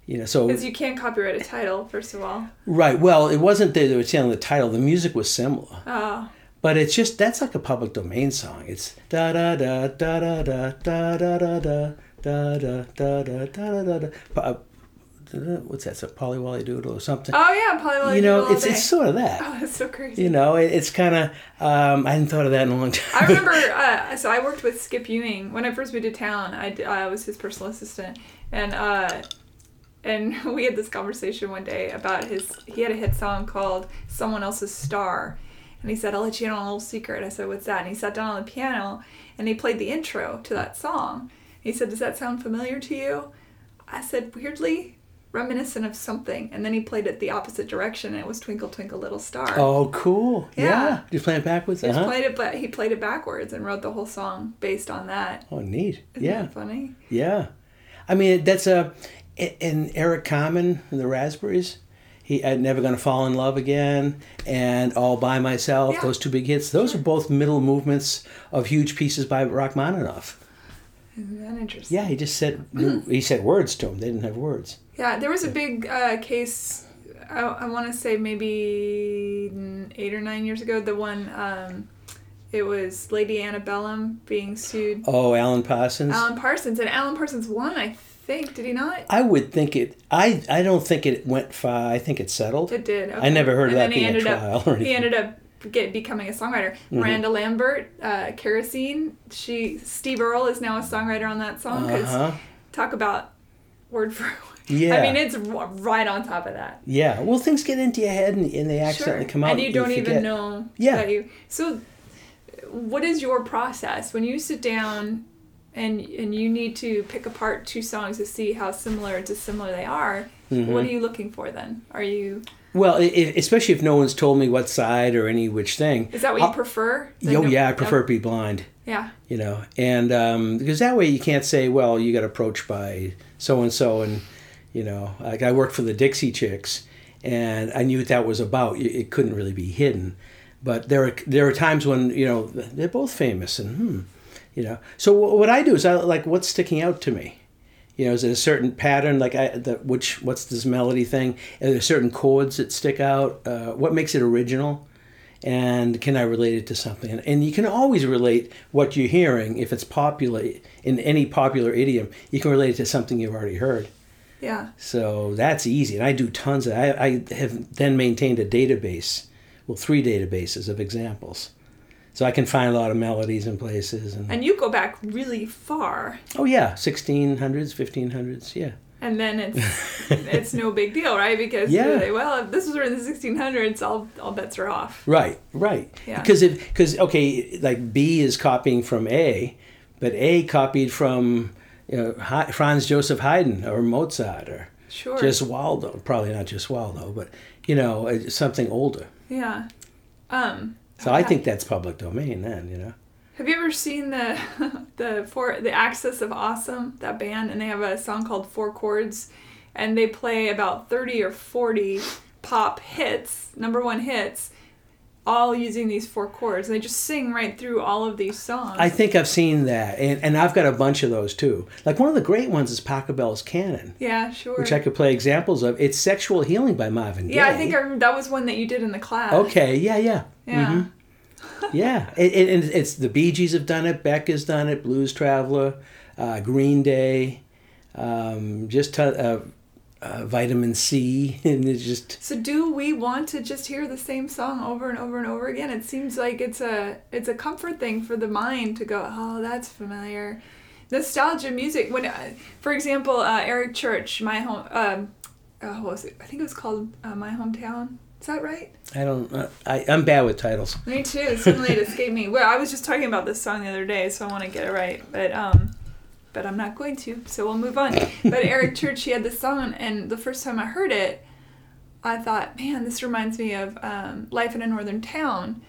You know, so Because you can't copyright a title, first of all. right. Well, it wasn't that they were telling the title. The music was similar, Oh, but it's just that's like a public domain song. It's da da da da da da da da da da da da da da da da da. Uh, what's that? It's a Polly Wolly Doodle or something. Oh yeah, Polly Doodle. you know, it's it's sort of that. Oh, that's so crazy. You know, it, it's kind of. Um, I hadn't thought of that in a long time. I remember, uh, so I worked with Skip Ewing when I first moved to town. I, I was his personal assistant, and uh, and we had this conversation one day about his. He had a hit song called "Someone Else's Star," and he said, "I'll let you in on a little secret." I said, "What's that?" And he sat down on the piano and he played the intro to that song. He said, "Does that sound familiar to you?" I said, "Weirdly." Reminiscent of something, and then he played it the opposite direction, and it was "Twinkle Twinkle Little Star." Oh, cool. Yeah. Yeah. Did you play it backwards? He Uh-huh. played it, but he played it backwards and wrote the whole song based on that. Oh, neat. Isn't yeah. that funny? Yeah, I mean that's a and Eric Carmen and the Raspberries. He I'm never gonna fall in love again and all by myself. Yeah. Those two big hits. Those are both middle movements of huge pieces by Rachmaninoff. Isn't that interesting? Yeah, he just said he said words to them. They didn't have words. Yeah, there was a big uh, case. I, I want to say maybe eight or nine years ago. The one, um, it was Lady Antebellum being sued. Oh, Alan Parsons. Alan Parsons and Alan Parsons won. I think did he not? I would think it. I I don't think it went far. I think it settled. It did. I never heard of that he being a ended trial up, or anything. Mm-hmm. ended up get becoming a songwriter. Miranda Lambert, uh, Kerosene. She Steve Earle is now a songwriter on that song. 'cause Uh-huh. talk about word for. Yeah. I mean, it's right on top of that. Yeah. Well, things get into your head and, and they accidentally come out. and you don't forget. even know Yeah. that you so what is your process when you sit down and and you need to pick apart two songs to see how similar or dissimilar they are Mm-hmm. what are you looking for then are you Well, i i especially if no one's told me what side or any which thing. is that what you I'll- prefer Oh no- yeah, I prefer to be blind. yeah You know, and um, because that way you can't say, well, you got approached by so and so, and you know, like I worked for the Dixie Chicks, and I knew what that was about. It it couldn't really be hidden, but there are there are times when you know they're both famous, and hmm, you know. So wh- what I do is I like what's sticking out to me. You know, is it a certain pattern? Like, I, the, which what's this melody thing? Are there certain chords that stick out? Uh, what makes it original? And can I relate it to something? And, and you can always relate what you're hearing if it's popular in any popular idiom. You can relate it to something you've already heard. yeah So that's easy, and I do tons of. I, I have then maintained a database, well, three databases of examples, so I can find a lot of melodies and places. And, and you go back really far oh yeah, sixteen hundreds, fifteen hundreds, yeah. and then it's it's no big deal right because Yeah. like, well if this was written in the 1600s all all bets are off Right, right. Yeah. Because if because okay, like B is copying from A, but A copied from you know, Franz Joseph Haydn or Mozart or sure just Waldo. Probably not just Waldo, but you know uh, something older. yeah um So I think that's public domain then. You know. Have you ever seen the the four the Axis of Awesome that band and they have a song called Four Chords and they play about 30 or 40 pop hits, number 1 hits all using these four chords and they just sing right through all of these songs. I think I've seen that, and, and I've got a bunch of those too. Like one of the great ones is Pachelbel's Canon, yeah, sure. which I could play examples of. It's Sexual Healing by Marvin Gaye. yeah, I think I that was one that you did in the class. Okay, yeah, yeah. Yeah. Mhm. yeah, it, it, and it's the Bee Gees have done it. Beck has done it. Blues Traveler, uh, Green Day, um, just uh, uh, uh, Vitamin C, and it's just So do we want to just hear the same song over and over and over again? It seems like it's a it's a comfort thing for the mind to go, oh, that's familiar. Nostalgia music. When, uh, for example, uh, Eric Church, my home, um, uh, what was it? I think it was called uh, My Hometown. Is that right? I don't. Uh, I, I'm bad with titles. Me too. Suddenly it escaped me. Well, I was just talking about this song the other day, so I want to get it right, but um, but I'm not going to. So we'll move on. But Eric Church, he had this song, and the first time I heard it, I thought, man, this reminds me of um, Life in a Northern Town.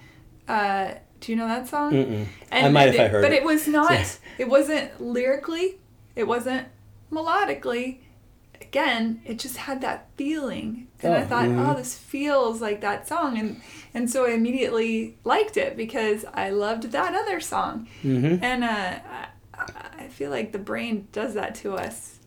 Uh, do you know that song? Mm-mm. I might if I heard But it. it was not. Yeah. It wasn't lyrically. It wasn't melodically. Again, it just had that feeling, and I Oh, thought, mhm. oh, this feels like that song, and and so I immediately liked it because I loved that other song, hmm and uh, I, I feel like the brain does that to us.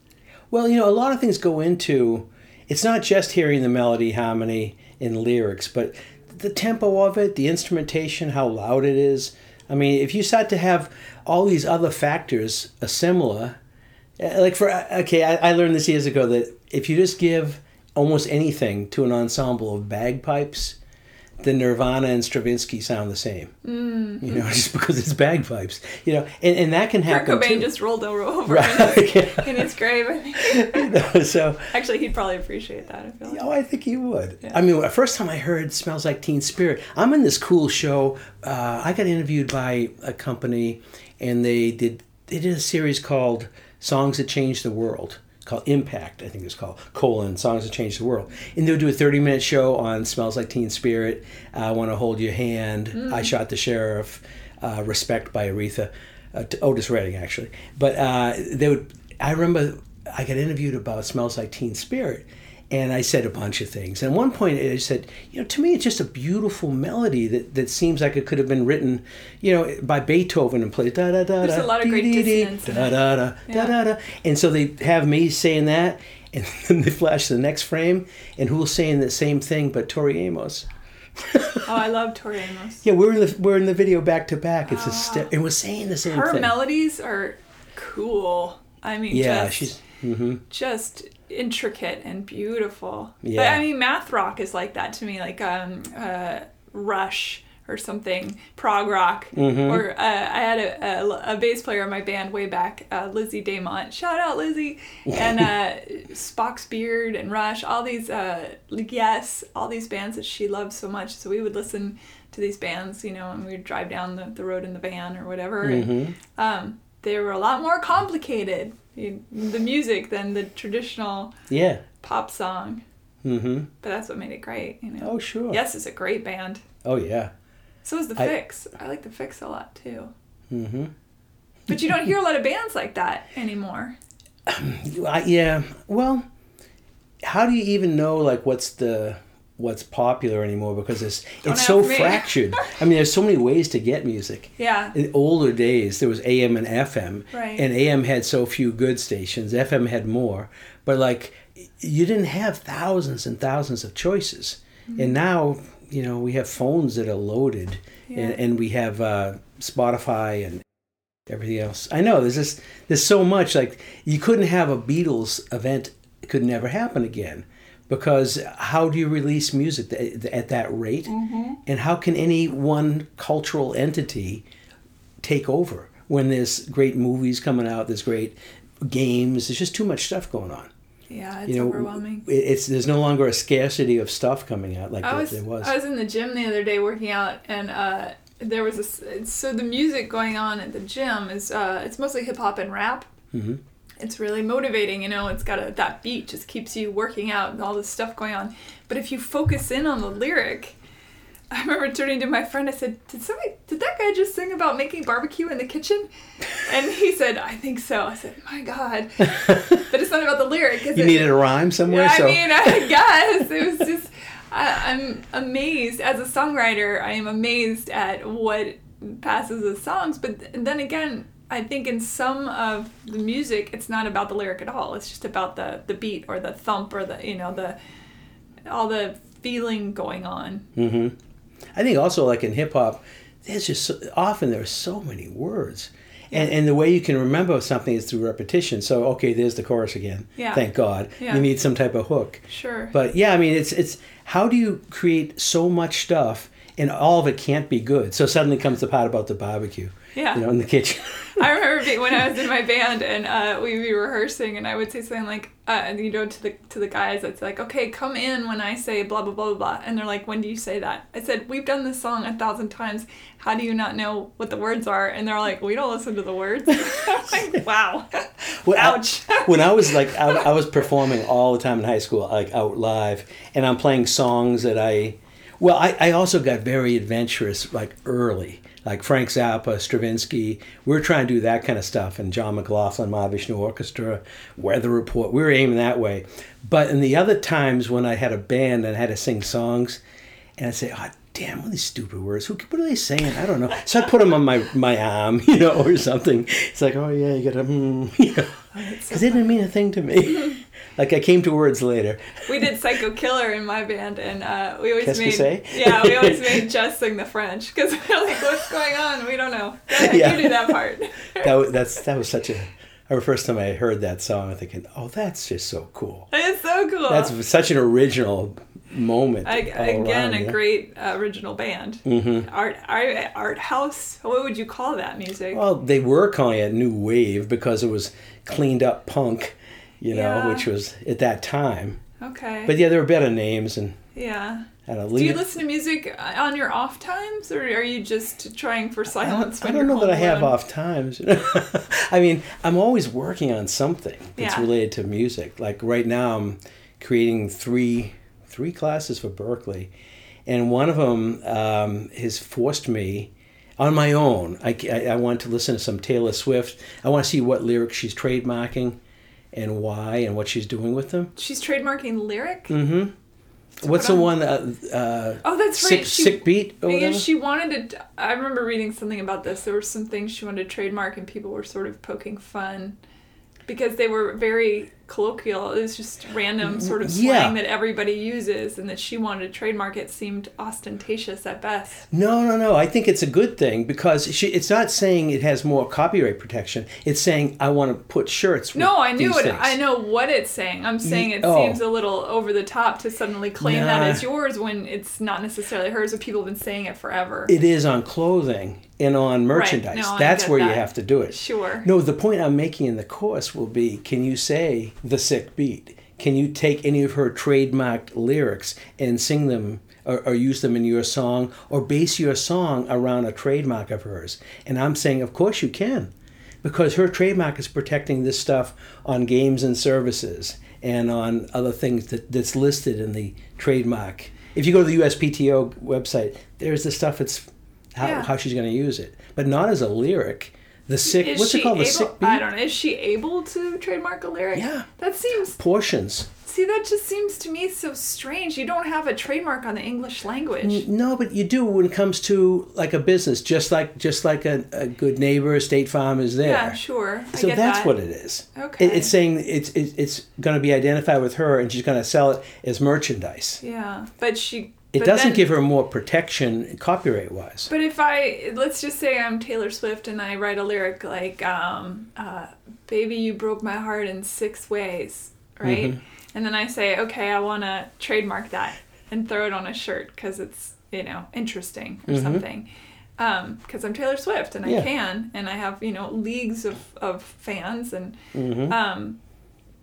Well, you know, a lot of things go into. It's not just hearing the melody, harmony, and lyrics, but the tempo of it, the instrumentation, how loud it is. I mean, if you start to have all these other factors similar, Like for okay, I, I learned this years ago that if you just give almost anything to an ensemble of bagpipes, the Nirvana and Stravinsky sound the same. Mm. You know, just because it's bagpipes. You know, and, and that can happen. Kurt Cobain too. just rolled over Right, in, his, yeah. in his grave. I think. You know, so Actually, he'd probably appreciate that. I feel like. Oh, I think he would. Yeah. I mean, the first time I heard "Smells Like Teen Spirit," I'm in this cool show. Uh, I got interviewed by a company, and they did they did a series called "Songs That Changed the World." Called Impact, I think it's called colon Songs That Changed the World, and they'll do a thirty-minute show on "Smells Like Teen Spirit," "I Want to Hold Your Hand," "I Shot the Sheriff," uh, "Respect" by Aretha, uh, to Otis Redding actually. But uh, they would. I remember I got interviewed about "Smells Like Teen Spirit," and I said a bunch of things. And at one point, I said, you know, to me, it's just a beautiful melody that, that seems like it could have been written, you know, by Beethoven and played da da da. There's a lot of great dissonance Da da da da Yeah. da da. And so they have me saying that, and then they flash to the next frame, and who's saying the same thing but Tori Amos? Oh, I love Tori Amos. Yeah, we're in the we're in the video back to back. It's a step, and we're saying the same Her thing. melodies are cool. I mean, yeah, just, she's. hmm just intricate and beautiful. But Yeah. I mean, math rock is like that to me, like um, uh, Rush or something, prog rock. Mm-hmm. Or uh, I had a, a, a bass player in my band way back, uh, Lizzie Daymont. Shout out Lizzie and uh, Spock's Beard and Rush. All these, uh, yes, all these bands that she loved so much. So we would listen to these bands, you know, and we would drive down the, the road in the van or whatever. Mm-hmm. um, they were a lot more complicated, you- the music, than the traditional Yeah. pop song. hmm But that's what made it great, you know. Oh sure. Yes, it's a great band. Oh yeah. So is the I- Fixx. I like the Fixx a lot too. hmm But you don't hear a lot of bands like that anymore. I, yeah. Well, how do you even know like what's the what's popular anymore because it's Don't it's so me. fractured. I mean, there's so many ways to get music. Yeah. In older days, there was AM and FM, Right. and AM had so few good stations. FM had more, but like you didn't have thousands and thousands of choices. Mm-hmm. And now, you know, we have phones that are loaded, Yeah. and, and we have uh, Spotify and everything else. I know there's just there's so much like you couldn't have a Beatles event. It could never happen again because how do you release music at that rate? Mm-hmm. And how can any one cultural entity take over when there's great movies coming out? There's great games. There's just too much stuff going on. Yeah, it's you know, overwhelming. It's there's no longer a scarcity of stuff coming out like I was, there was. I was in the gym the other day working out, and uh, there was a so the music going on at the gym is uh, it's mostly hip hop and rap. Mhm. It's really motivating, you know. It's got a that beat just keeps you working out and all this stuff going on. But if you focus in on the lyric, I remember turning to my friend. I said, "Did somebody? Did that guy just sing about making barbecue in the kitchen?" And he said, "I think so." I said, "My God!" but it's not about the lyric. You it? needed a rhyme somewhere, I so mean, I guess it was just. I, I'm amazed as a songwriter. I am amazed at what passes as songs, but th- then again, I think in some of the music, it's not about the lyric at all. It's just about the the beat or the thump or the you know the all the feeling going on. Mm-hmm. I think also like in hip hop, there's just so, often there are so many words. And, and the way you can remember something is through repetition. So okay, there's the chorus again. Yeah. Thank God. Yeah. You need some type of hook. Sure. But yeah, I mean, it's it's how do you create so much stuff and all of it can't be good? So suddenly comes the part about the barbecue. Yeah. You know, in the kitchen. I remember being, when I was in my band and uh, we'd be rehearsing, and I would say something like, uh, you know, to the to the guys, it's like, okay, come in when I say blah blah blah blah and they're like, when do you say that? I said, we've done this song a thousand times. How do you not know what the words are? And they're like, we don't listen to the words. I'm like, wow, Well, I- ouch. when I was like, I, I was performing all the time in high school, like out live, and I'm playing songs that I, well, I, I also got very adventurous like early, like Frank Zappa, Stravinsky. We were trying to do that kind of stuff, and John McLaughlin, Mahavishnu Orchestra, Weather Report. We were aiming that way. But in the other times when I had a band and I had to sing songs, and I'd say, oh, damn, what are these stupid words? Who, what are they saying? I don't know. So I put them on my, my arm, you know, or something. It's like, oh, yeah, you got to, mm, you know. Because they didn't mean a thing to me. like I came to words later. We did Psycho Killer in my band, and uh, we always Qu'est-ce made yeah, we always made just sing the French because we're like, what's going on? We don't know. Ahead, Yeah. You do that part. That was, that's that was such a I remember first time I heard that song, I'm thinking, "Oh, that's just so cool." It's so cool. That's such an original moment. I, again, around, a yeah. great uh, original band. Mhm. Art, art, art house. What would you call that music? Well, they were calling it new wave because it was cleaned up punk, you know, Yeah. which was at that time. okay. But yeah, there were better names, and yeah. I know. Do you listen to music on your off times, or are you just trying for I silence? don't, I don't know that I have off times. I mean, I'm always working on something that's Yeah. related to music. Like right now, I'm creating three three classes for Berklee, and one of them um, has forced me on my own. I, I, I want to listen to some Taylor Swift. I want to see what lyrics she's trademarking, and why, and what she's doing with them. She's trademarking lyric. Mm-hmm. What's the I'm- one? Uh, uh, Oh, that's sick, right. She, sick beat or because she wanted to. I remember reading something about this. There were some things she wanted to trademark, and people were sort of poking fun because they were very colloquial. It was just random mm, sort of slang Yeah. that everybody uses, and that she wanted to trademark it seemed ostentatious at best. No, no, no. I think it's a good thing because she, it's not saying it has more copyright protection. It's saying I want to put shirts. With No, I knew it. things. I know what it's saying. I'm saying it oh. seems a little over the top to suddenly claim that Nah. as yours when it's not necessarily hers. But people have been saying it forever. It is on clothing and on merchandise. No, That's where you have to do it. Sure. No, the point I'm making in the course will be: Can you say the sick beat? Can you take any of her trademarked lyrics and sing them? Or, or use them in your song, or base your song around a trademark of hers. And I'm saying, of course you can. because her trademark is protecting this stuff on games and services and on other things that, that's listed in the trademark. If you go to the USPTO website, there's the stuff that's how, Yeah. how she's going to use it, but not as a lyric. The sick, Is what's it called? able, The sick beat I don't know. Is she able to trademark a lyric? Yeah. That seems. portions. See, that just seems to me so strange. You don't have a trademark on the English language. No, but you do when it comes to like a business, just like just like a, a good neighbor, State Farm is there. Yeah, sure. I So that's that. what it is. Okay. It, it's saying it's it, it's going to be identified with her, and she's going to sell it as merchandise. Yeah, but she. It but doesn't then- give her more protection copyright wise. But if I let's just say I'm Taylor Swift and I write a lyric like um, uh, "Baby, you broke my heart in six ways," right? Mm-hmm. And then I say, "Okay, I want to trademark that and throw it on a shirt because it's you know interesting or something." Because I'm Taylor Swift and I Mm-hmm. Can, and I have you know leagues of, of fans, and Mhm. um,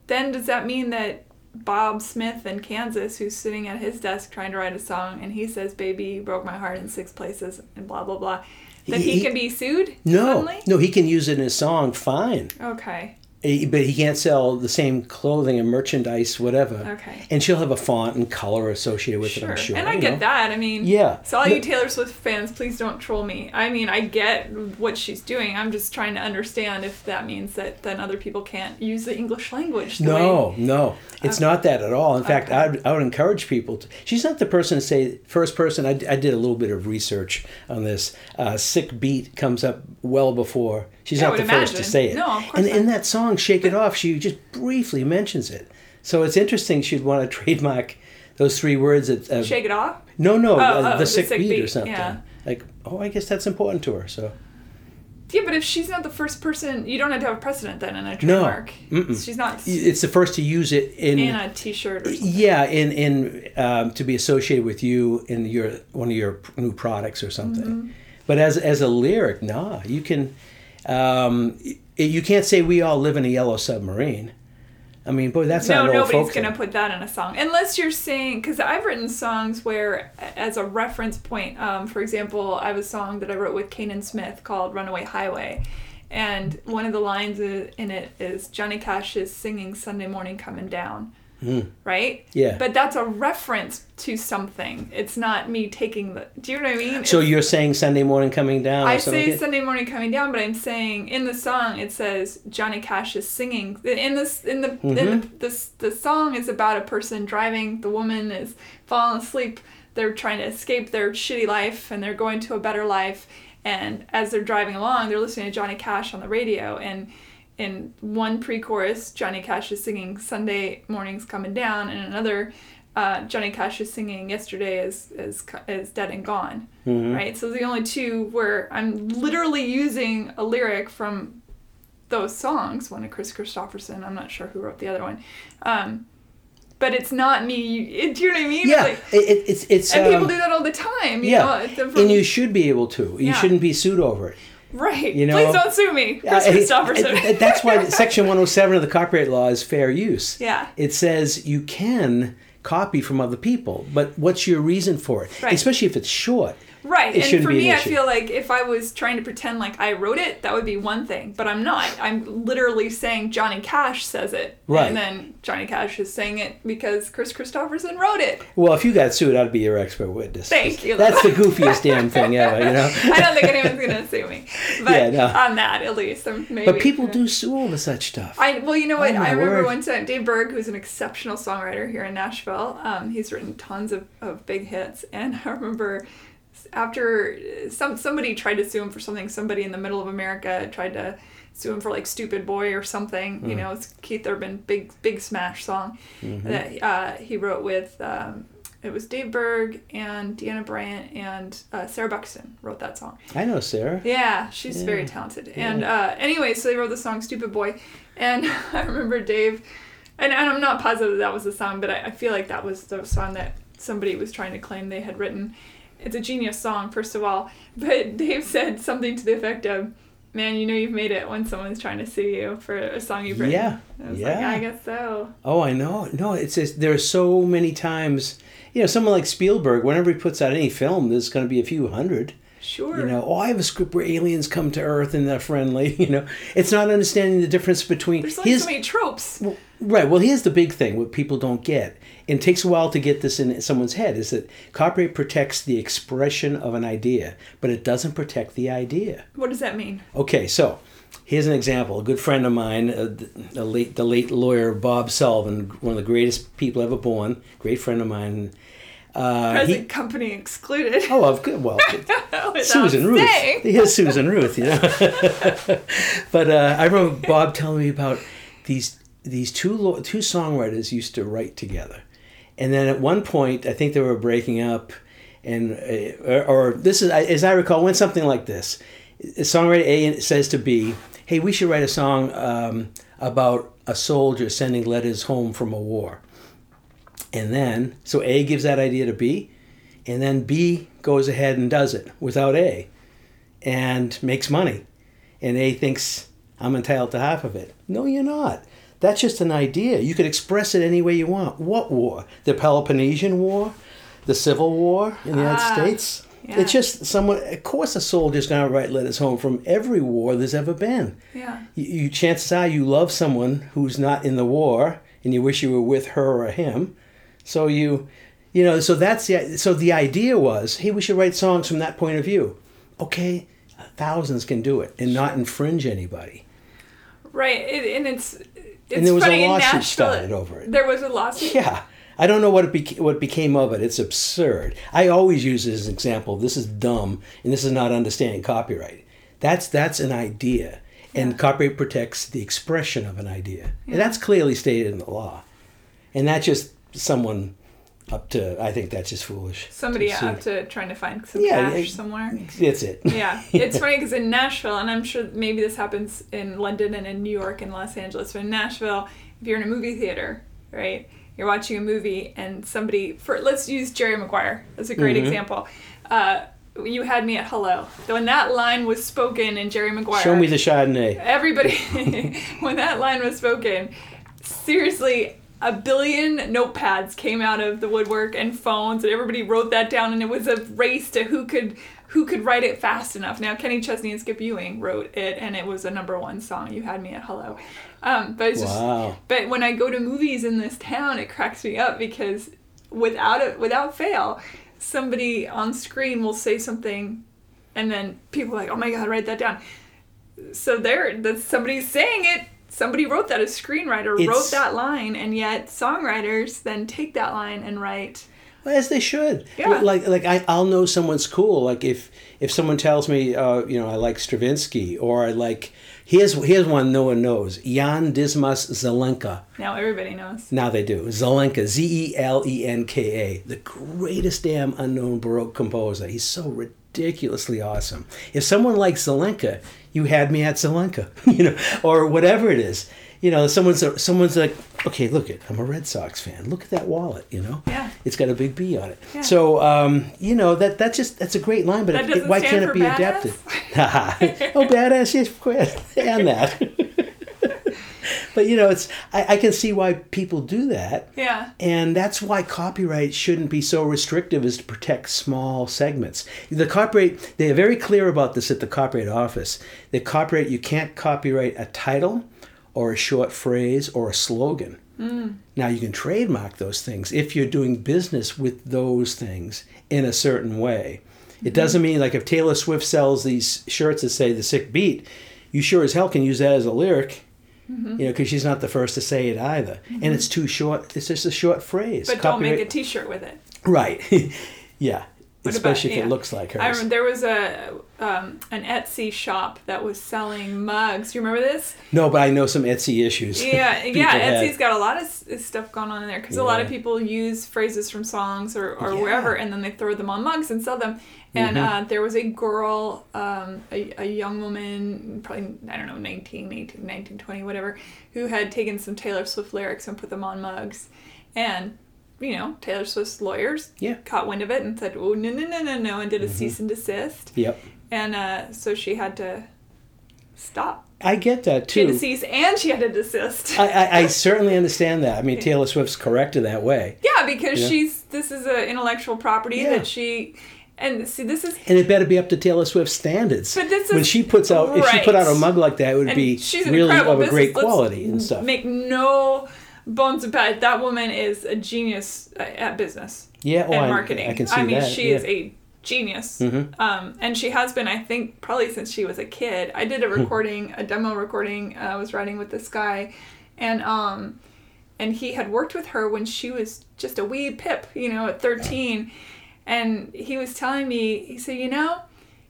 then does that mean that Bob Smith in Kansas, who's sitting at his desk trying to write a song, and he says, "Baby, you broke my heart in six places," and blah blah blah, that he, He- can be sued? No, suddenly? no, he can use it in a song, fine. Okay. But he can't sell the same clothing and merchandise, whatever. Okay. And she'll have a font and color associated with it, Sure. I'm sure. and I get know. that. I mean, Yeah. So all No- you Taylor Swift fans, please don't troll me. I mean, I get what she's doing. I'm just trying to understand if that means that then other people can't use the English language. The way- No, no, it's not that at all. In fact, Okay. I would, I would encourage people to. She's not the person to say first person. I, I did a little bit of research on this. Uh, Sick beat comes up well before. She's Yeah, not the would first to say it. No, of course and in that song, "Shake It Off," she just briefly mentions it. So it's interesting. She'd want to trademark those three words. At, uh, Shake it off. no, no, Oh, uh, oh, the, sick, beat, or something. yeah. Like, oh, I guess that's important to her. So Yeah, but if she's not the first person, you don't have to have a precedent then in a No. trademark. Mm-mm. She's not it's the first to use it in. in a T-shirt. Yeah, in in um, to be associated with you in your one of your new products or something. Mm-hmm. But as as a lyric, nah, you can. Um, you can't say we all live in a yellow submarine. I mean, boy, that's no, not nobody's gonna thing. put that in a song unless you're saying because I've written songs where, as a reference point, um, for example, I have a song that I wrote with Kanan Smith called "Runaway Highway," and one of the lines in it is Johnny Cash is singing "Sunday Morning Coming Down," right? Yeah. But that's a reference to something. It's not me taking the. Do you know what I mean? So It's- you're saying Sunday morning coming down? I say like? Sunday morning coming down, but I'm saying in the song it says Johnny Cash is singing. In this, in the, Mm-hmm. the this the song is about a person driving. The woman is falling asleep. They're trying to escape their shitty life, and they're going to a better life. And as they're driving along, they're listening to Johnny Cash on the radio, and in one pre-chorus, Johnny Cash is singing "Sunday Morning's Coming Down," and another, uh, Johnny Cash is singing "Yesterday is is is Dead and Gone." Mm-hmm. Right. So the only two where I'm literally using a lyric from those songs, one of Kris Kristofferson. I'm not sure who wrote the other one. Um, but it's not me. It, do you know what I mean? Yeah, Like, it, it, it's it's and um, people do that all the time. You yeah, know, and you should be able to. You Yeah. shouldn't be sued over it. Right. you know- Please don't sue me, Kris Kristofferson. that's why Section 107 of the copyright law is fair use. Yeah. It says you can copy from other people, but what's your reason for it? Right. Especially if it's short. Right, It and for be an me, I feel like if I was trying to pretend like I wrote it, that would be one thing. But I'm not. I'm literally saying Johnny Cash says it, Right. And then Johnny Cash is saying it because Kris Kristofferson wrote it. Well, if you got sued, I'd be your expert witness. Thank you. That's the goofiest damn thing ever, you know? I don't think anyone's gonna sue me, but Yeah, no. on that at least, um, maybe. But people do sue over such stuff. I well, you know what? Oh, I remember word. one time Dave Berg, who's an exceptional songwriter here in Nashville. Um, he's written tons of, of big hits, and I remember after some somebody tried to sue him for something. Somebody in the middle of America tried to sue him for like "Stupid Boy" or something. Hmm. You know, it's Keith Urban, big big smash song Mm-hmm. that uh, he wrote with. Um, it was Dave Berg and Deanna Bryant and uh, Sarah Buxton wrote that song. I know, Sarah. Yeah, she's Yeah. very talented. And uh, anyway, so they wrote the song "Stupid Boy," and I remember Dave, and, and I'm not positive that was the song, but I, I feel like that was the song that somebody was trying to claim they had written. It's a genius song, first of all, but Dave said something to the effect of, "Man, you know you've made it when someone's trying to sue you for a song you've written." Yeah, I was like, yeah. I guess so. Oh, I know. No, it's just, there are so many times, you know, someone like Spielberg, whenever he puts out any film, there's going to be a few hundred. Sure. You know, oh, I have a script where aliens come to Earth and they're friendly. You know, it's not understanding the difference between There's like so many tropes. Well, right. Well, here's the big thing: what people don't get, and it takes a while to get this in someone's head, is that copyright protects the expression of an idea, but it doesn't protect the idea. What does that mean? Okay, so here's an example. A good friend of mine, uh, late the late lawyer Bob Sullivan, one of the greatest people ever born, great friend of mine. Uh, Present he, company excluded. oh, of good. Well, Susan Ruth. Here's Susan Ruth, you know. but uh, I remember Bob telling me about these these two lo- two songwriters used to write together, and then at one point I think they were breaking up, and uh, or, or this is as I recall went something like this: songwriter A says to B, "Hey, we should write a song um, about a soldier sending letters home from a war." And then, so A gives that idea to B, and then B goes ahead and does it without A and makes money. And A thinks, I'm entitled to half of it. No, you're not. That's just an idea. You could express it any way you want. What war? The Peloponnesian War? The Civil War in the United Ah, States? yeah. It's just someone, of course, a soldier's going to write letters home from every war there's ever been. Yeah. You, you, chances are you love someone who's not in the war and you wish you were with her or him. So you, you know, so that's the so the idea was, hey, we should write songs from that point of view. Okay, thousands can do it and not infringe anybody. Right, it, and it's it's And there was a funny in lawsuit started over it. There was a lawsuit. Yeah, I don't know what it beca- what became of it. It's absurd. I always use it as an example. This is dumb, and this is not understanding copyright. That's that's an idea, and Yeah. copyright protects the expression of an idea, and that's clearly stated in the law. And that just someone up to. I think that's just foolish. Somebody to up to trying to find some Yeah, cash yeah. somewhere. That's it. Yeah, it's funny because in Nashville, and I'm sure maybe this happens in London and in New York and Los Angeles, but in Nashville, if you're in a movie theater, right, you're watching a movie and somebody, for let's use Jerry Maguire as a Mm-hmm. great example. Uh, you had me at hello. When that line was spoken in Jerry Maguire, Show me the Chardonnay. everybody when that line was spoken seriously a billion notepads came out of the woodwork and phones and everybody wrote that down and it was a race to who could who could write it fast enough. Now kenny chesney and skip ewing wrote it and it was a number one song. You had me at hello. Um, but it's Wow. just but when i go to movies in this town it cracks me up because without it without fail somebody on screen will say something and then people are like oh my god write that down. So there that somebody's saying it somebody wrote that a screenwriter wrote that line and yet songwriters then take that line and write Well, as they should. Yeah. Like like I I'll know someone's cool. Like if if someone tells me, uh, you know, I like Stravinsky or I like here's here's one no one knows Jan Dismas Zelenka. Now everybody knows. Now they do. Zelenka, Z E L E N K A, the greatest damn unknown Baroque composer. He's so ridiculously awesome. If someone likes Zelenka, you had me at Zelenka, you know, or whatever it is. You know, someone's someone's like, okay, look it, I'm a Red Sox fan. Look at that wallet, you know. Yeah. It's got a big B on it. Yeah. So, um, you know, that that just that's a great line, but it- why can't it be adapted? oh, badass, yes, quit, and that. But you know, it's I, I can see why people do that. Yeah. And that's why copyright shouldn't be so restrictive as to protect small segments. The copyright, they are very clear about this at the Copyright Office. The copyright, you can't copyright a title or a short phrase or a slogan. Mm. Now, you can trademark those things if you're doing business with those things in a certain way. It mm-hmm. doesn't mean, like, if Taylor Swift sells these shirts that say the sick beat, you sure as hell can use that as a lyric. Mm-hmm. You know, because she's not the first to say it either, and mm-hmm. it's too short. It's just a short phrase. But don't make a T-shirt with it. Right. yeah. What Especially about- if yeah. it looks like hers. I remember there was a um, an Etsy shop that was selling mugs. You remember this? no, but I know some Etsy issues. Yeah, yeah. had. Etsy's got a lot of stuff going on in there because a lot of people use phrases from songs or, or Yeah. wherever, and then they throw them on mugs and sell them. And Mm-hmm. uh, there was a girl, um, a, a young woman, probably I don't know, 19, 18, 19, 20, whatever, who had taken some Taylor Swift lyrics and put them on mugs, and you know Taylor Swift's lawyers Yeah. Mm-hmm. caught wind of it and said, "Oh no no no no no," and did a cease and desist, Yep. and uh, so she had to stop. I get that She had too. to cease and she had to desist. I, I, I certainly understand that. I mean, Taylor Swift's correct in that way. Yeah, because Yeah. she's this is an intellectual property Yeah. that she and see this is And it better be up to Taylor Swift's standards. But this when is- she puts out, if she put out a mug like that, it would and be really of a great business. Let's quality and stuff. Make no bones it. That woman is a genius at business yeah, oh, and I, marketing. I can see mean, that. she yeah. is a genius. Mhm. Um, and she has been, I think, probably since she was a kid. I did a Hmm. recording, a demo recording. uh, I was writing with this guy, and um, and he had worked with her when she was just a wee pip, you know, at thirteen. And he was telling me, he said, you know,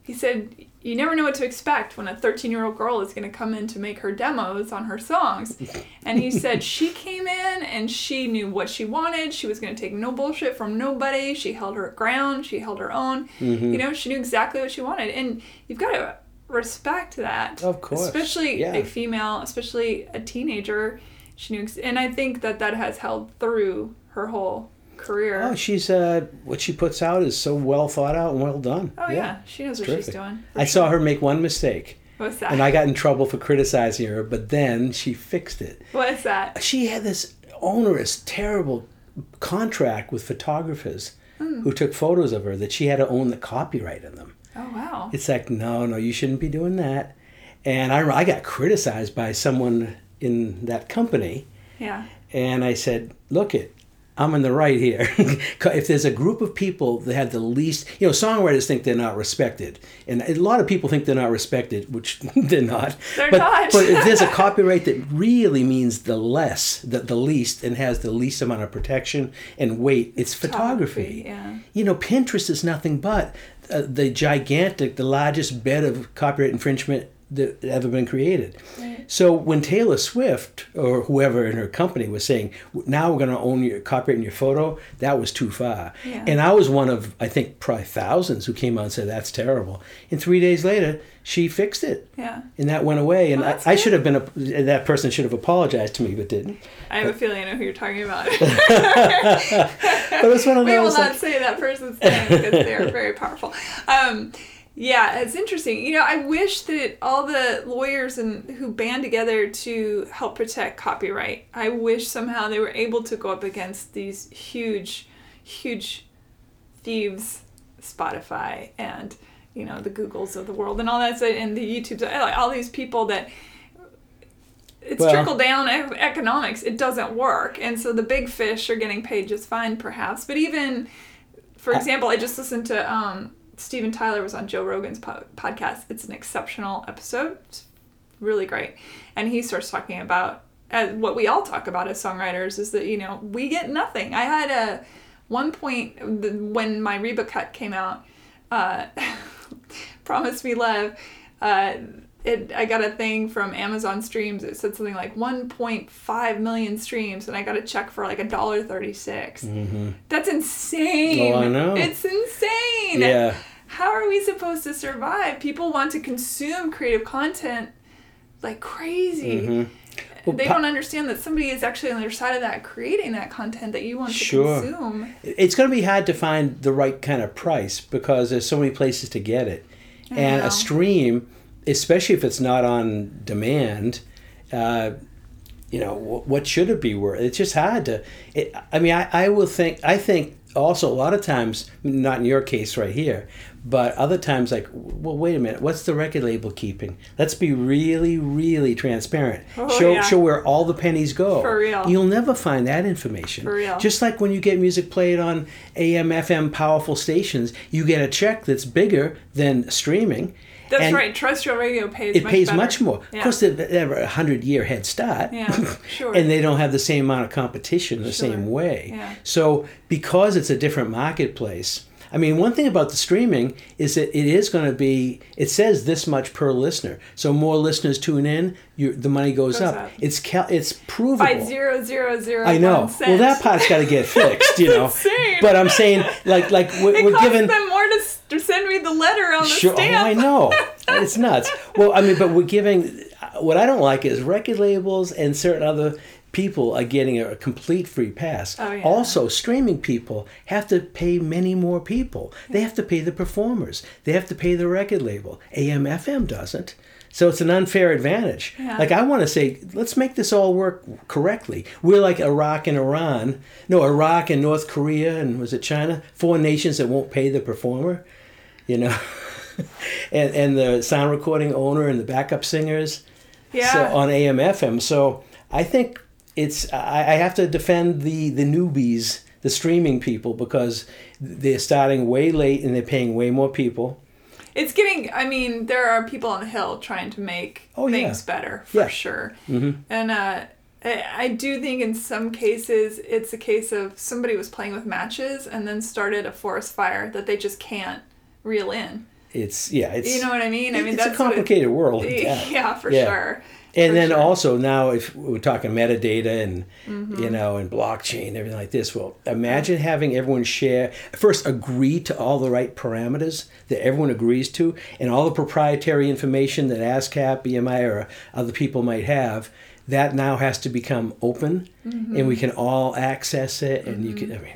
he said, you never know what to expect when a 13 year old girl is going to come in to make her demos on her songs. And he said she came in and she knew what she wanted. She was going to take no bullshit from nobody. She held her ground. She held her own. Mm-hmm. You know, she knew exactly what she wanted. And you've got to respect that. Of course. Especially Yeah. a female, especially a teenager. She knew, ex- and I think that that has held through her whole career. Oh, she's uh, what she puts out is so well thought out and well done. Oh, yeah. she knows what terrific. she's doing. I saw her make one mistake, What's that? and I got in trouble for criticizing her. But then she fixed it. what is that? She had this onerous, terrible contract with photographers Hmm. who took photos of her that she had to own the copyright in them. Oh wow. It's like, no, no, you shouldn't be doing that. And I, I got criticized by someone in that company, Yeah. and I said, look it. I'm in the right here. if there's a group of people that have the least, you know, songwriters think they're not respected, and a lot of people think they're not respected, which they're not. They're but, not. but if there's a copyright that really means the less, the, the least, and has the least amount of protection and weight, it's photography. Yeah. You know, Pinterest is nothing but uh, the gigantic, the largest bed of copyright infringement that ever been created. Right. So when Taylor Swift or whoever in her company was saying, "Now we're going to own your copyright in your photo," that was too far. Yeah. And I was one of I think probably thousands who came out and said that's terrible. And three days later, she fixed it, Yeah. and that went away. And Well, I, I should have been a, that person should have apologized to me, but didn't. I have a feeling I know who you're talking about. But it was one of we will not Like, say that person's name because they are very powerful. Um, yeah, it's interesting. You know, I wish that all the lawyers and who band together to help protect copyright, I wish somehow they were able to go up against these huge, huge thieves, Spotify and you know the Googles of the world and all that, and the YouTubes, all these people that it's Well- trickle down economics. It doesn't work, and so the big fish are getting paid just fine, perhaps. But even, for example, I just listened to um, Steven Tyler was on Joe Rogan's po- podcast. It's an exceptional episode. It's really great, and he starts talking about uh, what we all talk about as songwriters is that you know we get nothing. I had a one point when my Reba cut came out, uh, Promise Me Love, uh, it I got a thing from Amazon Streams. It said something like 1.5 million streams, and I got a check for like a dollar 36. That's insane. I know. It's insane. Yeah. How are we supposed to survive? People want to consume creative content like crazy. Mm-hmm. Well, they don't understand that somebody is actually on the other side of that creating that content that you want to Sure. consume. It's going to be hard to find the right kind of price because there's so many places to get it. and know. a stream, especially if it's not on demand, uh, you know, wh- what should it be worth? It's just hard to. It, I mean, I, I will think. I think also a lot of times, not in your case right here, but other times, like, well, wait a minute, what's the record label keeping? Let's be really, really transparent. Oh, show yeah. show where all the pennies go. For real. You'll never find that information. For real. Just like when you get music played on AM, FM powerful stations, you get a check that's bigger than streaming. That's and right. Terrestrial radio pays. It much pays better. much more. Yeah. Of course, they have a hundred year head start. Yeah, sure. and they don't have the same amount of competition the Sure. same way. Yeah. So because it's a different marketplace, I mean, one thing about the streaming is that it is going to be. It says this much per listener. So more listeners tune in, you, the money goes, Goes up. up. It's cal- it's provable. by zero zero zero. I know. Well, that part's got to get fixed, you know. insane. But I'm saying, like, like we're, It we're given. them more to, to send me the letter on the Sure, oh. I know. It's nuts. Well, I mean, but we're giving. Uh, what I don't like is record labels and certain other people are getting a complete free pass. Oh, yeah. Also, streaming people have to pay many more people. They have to pay the performers. They have to pay the record label. AM FM doesn't. So it's an unfair advantage. Yeah. Like I want to say, let's make this all work correctly. We're like Iraq and Iran. No, Iraq and North Korea and was it China? Four nations that won't pay the performer. You know. and and the sound recording owner and the backup singers Yeah. so on AM FM. So I think it's I, I have to defend the the newbies, the streaming people, because they're starting way late and they're paying way more people. It's getting. I mean, there are people on the hill trying to make Oh, yeah. things better for Yeah. sure. Mm-hmm. And uh, I, do think in some cases it's a case of somebody was playing with matches and then started a forest fire that they just can't reel in. It's yeah, it's You know what I mean? I mean it's that's a it- complicated world. yeah, Yeah. for Yeah. sure. And For then sure. also now, if we're talking metadata and Mm-hmm. you know and blockchain, everything like this. Well, imagine having everyone share first agree to all the right parameters that everyone agrees to, and all the proprietary information that ASCAP, BMI, or other people might have. That now has to become open, Mm-hmm. and we can all access it. And you can, I mean,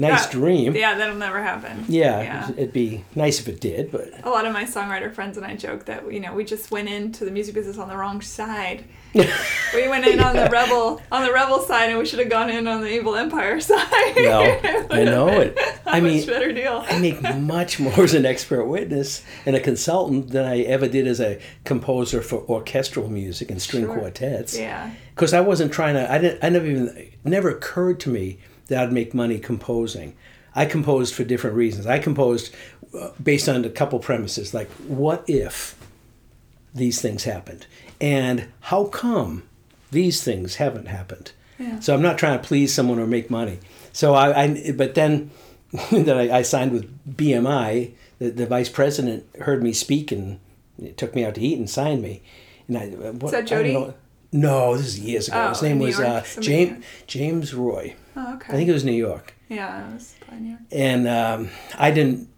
nice That- dream. Yeah, that'll never happen. Yeah, Yeah. it'd be nice if it did, but a lot of my songwriter friends and I joke that you know we just went into the music business on the wrong side. we went in on the rebel on the rebel side, and we should have gone in on the evil empire side. Well, I know it. I much mean, better deal. I make much more as an expert witness and a consultant than I ever did as a composer for orchestral music and string Sure. quartets. Yeah. Because I wasn't trying to. I didn't. I never even. Never occurred to me that I'd make money composing. I composed for different reasons. I composed uh, based on a couple premises, like what if these things happened, and how come these things haven't happened. Yeah. So I'm not trying to please someone or make money. So I, I but then that I, I signed with BMI, the, the vice president heard me speak and took me out to eat and signed me. And I, what, that I don't Jody? No, this is years ago. Oh, His name New was uh, James James Roy. Oh, okay. I think it was New York. yeah, it was probably New York. And um, I didn't.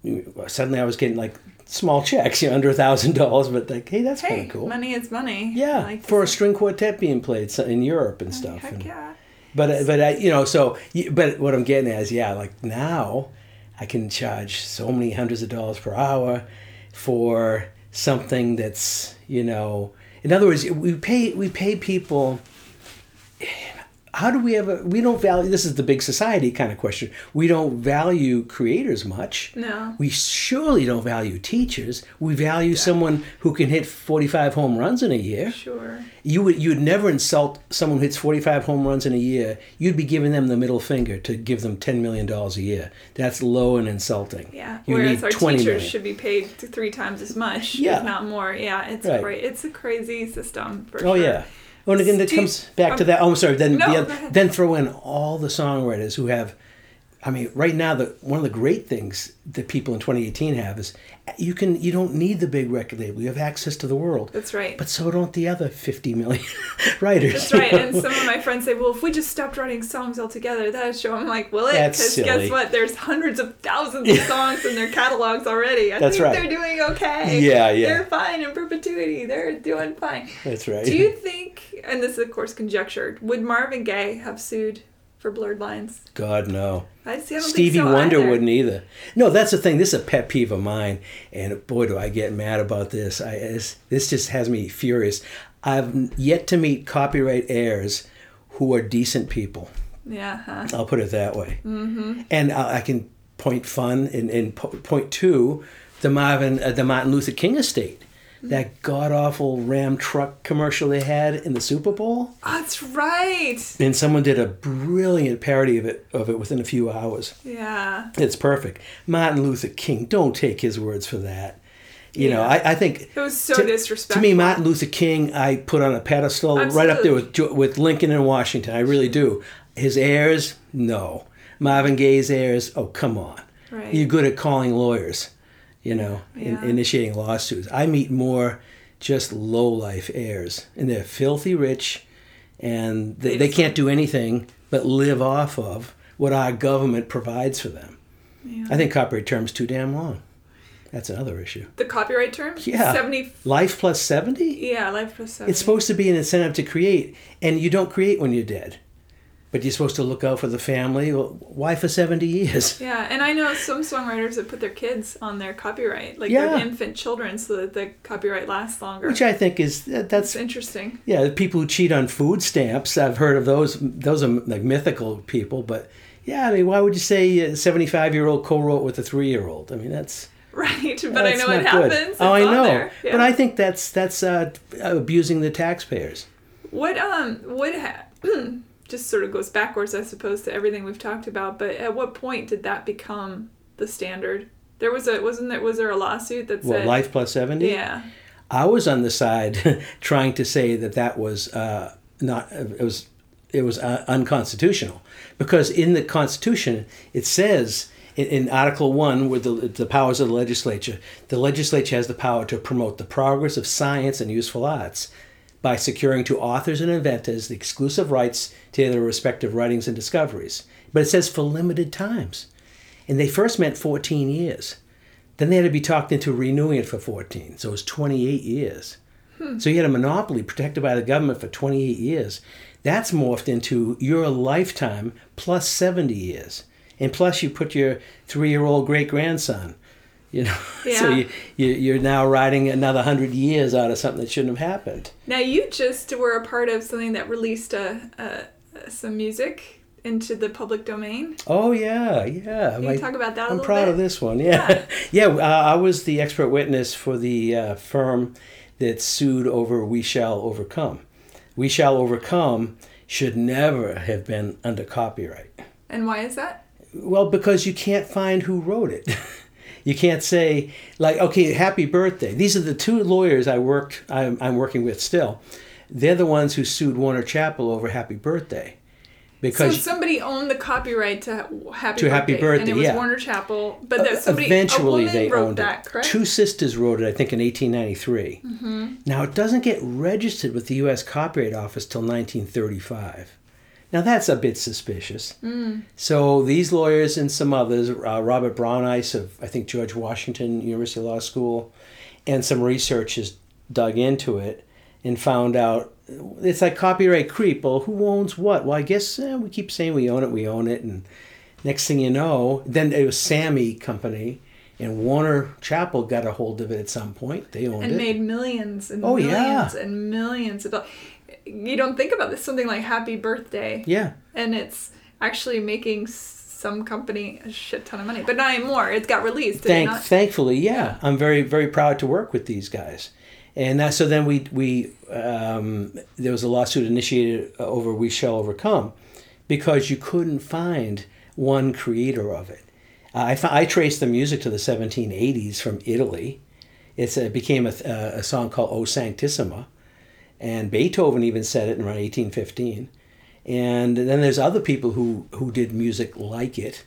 Suddenly, I was getting like small checks, you know, under a thousand dollars. But like, hey, that's kind of cool. money is money. Yeah, like for a string quartet being played in Europe and stuff. Heck and- yeah. But but I you know so but what I'm getting at is yeah like now I can charge so many hundreds of dollars per hour for something that's you know in other words we pay we pay people how do we ever we don't value this is the big society kind of question we don't value creators much No. we surely don't value teachers we value someone who can hit 45 home runs in a year Sure. you would you'd never insult someone who hits 45 home runs in a year. You'd be giving them the middle finger to give them 10 million dollars a year. That's low and insulting. Yeah. You Whereas our teachers million. should be paid three times as much, Yeah. if not more. Yeah, it's Right. great. It's a crazy system. For Oh sure. yeah. Well, and again, that comes back to um, that. Oh, I'm sorry. Then No, the other, then throw in all the songwriters who have I mean, right now, the one of the great things that people in 2018 have is you can you don't need the big record label. You have access to the world. That's right. But so don't the other 50 million writers. That's right. And some of my friends say, well, if we just stopped writing songs altogether, that'd show. I'm like, will it? Because guess what? There's hundreds of thousands of songs in their catalogs already. I That's think right. they're doing okay. Yeah, yeah. They're fine in perpetuity. They're doing fine. That's right. Do you think, and this is of course conjectured, would Marvin Gaye have sued for blurred lines? God no. I see. I Stevie so Wonder either. wouldn't either. No, that's the thing. This is a pet peeve of mine, and boy, do I get mad about this. I it's, this just has me furious. I've yet to meet copyright heirs who are decent people. Yeah. Huh? I'll put it that way. Mm-hmm. And I, I can point fun and, and po- point to the Marvin, uh, the Martin Luther King estate. That god awful Ram truck commercial they had in the Super Bowl, Oh, that's right. and someone did a brilliant parody of it of it within a few hours. Yeah. It's perfect. Martin Luther King, don't take his words for that. You know, I, I think It was so to, disrespectful. to me, Martin Luther King, I put on a pedestal right up there with with Lincoln and Washington. I really do. His heirs, no. Marvin Gaye's heirs, oh come on. Right. You're good at calling lawyers, you know, in, initiating lawsuits. I meet more just low life heirs, and they're filthy rich, and they, They can't do anything but live off of what our government provides for them. Yeah. I think copyright term's too damn long. That's another issue. the copyright term. Yeah. Seventy. Life plus 70? Yeah, life plus seventy. It's supposed to be an incentive to create, and you don't create when you're dead. But you're supposed to look out for the family. Well, why for 70 years? Yeah, and I know some songwriters that put their kids on their copyright, like Yeah. their infant children, so that the copyright lasts longer. Which I think is that- It's that's interesting. yeah. The people who cheat on food stamps, I've heard of those. Those are like mythical people, but yeah. I mean, why would you say a 75 year old co-wrote with a three year old? I mean, that's Right, but I know it not good. happens. Oh, I It's know. Yeah. but I think that's that's uh, abusing the taxpayers. What um what ha- just sort of goes backwards, I suppose, to everything we've talked about. But at what point did that become the standard? There was a wasn't there was there a lawsuit that What said life plus 70? yeah I was on the side trying to say that that was uh, not it was it was uh, unconstitutional because in the Constitution it says in, in Article One with the, the powers of the legislature, the legislature has the power to promote the progress of science and useful arts by securing to authors and inventors the exclusive rights to their respective writings and discoveries. But it says for limited times, and they first meant 14 years. Then they had to be talked into renewing it for 14. So it was 28 years. Hmm. So you had a monopoly protected by the government for 28 years. That's morphed into your lifetime plus 70 years. And plus you put your three-year-old great-grandson. You know, so Yeah. you, you, you're now riding another 100 years out of something that shouldn't have happened. Now you just were a part of something that released a, a, some music into the public domain. Oh, yeah, yeah. Can you talk about that a I'm proud bit? of this one. Yeah, yeah. uh, I was the expert witness for the uh, firm that sued over "We Shall Overcome." "We Shall Overcome" should never have been under copyright. And why is that? Well, because you can't find who wrote it. you can't say like, okay, happy birthday. These are the two lawyers I worked. I'm, I'm working with still. They're the ones who sued Warner Chappell over "Happy Birthday," So because somebody owned the copyright to Happy To Birthday, Happy and Birthday, it was yeah. Warner Chappell. But that somebody Eventually, they wrote owned that, it. correct? Two sisters wrote it, I think, in 1893. Mm-hmm. Now, it doesn't get registered with the U.S. Copyright Office till 1935. Now, that's a bit suspicious. Mm. So, these lawyers and some others, uh, Robert Brauneis of, I think, George Washington University Law School, and some researchers dug into it and found out it's like copyright creep. Well, who owns what? Well, I guess eh, we keep saying we own it, we own it, and next thing you know, then it was Summy Company, and Warner Chappell got a hold of it at some point. They owned and it. And made millions and Oh, millions yeah. and millions of dollars. You don't think about this something like Happy Birthday, yeah, and it's actually making some company a shit ton of money, but not anymore. It got released. it Thank, not? thankfully, yeah, I'm very very proud to work with these guys. And that, so then we we um, there was a lawsuit initiated over "We Shall Overcome" because you couldn't find one creator of it. I, I traced the music to the 1780s from Italy. It's, it became a, a song called "O Sanctissima," and Beethoven even said it in around 1815. And then there's other people who, who did music like it.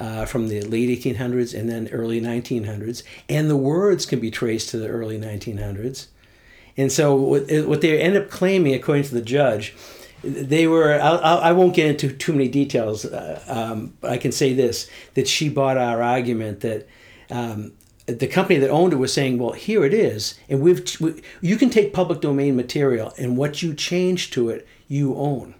Uh, from the late 1800s and then early 1900s, and the words can be traced to the early 1900s. And so, what, they end up claiming, according to the judge, they were. I'll, I won't get into too many details. Uh, um, but I can say this: that she bought our argument that. Um, the company that owned it was saying, "Well, here it is, and we've we, you can take public domain material, and what you change to it, you own."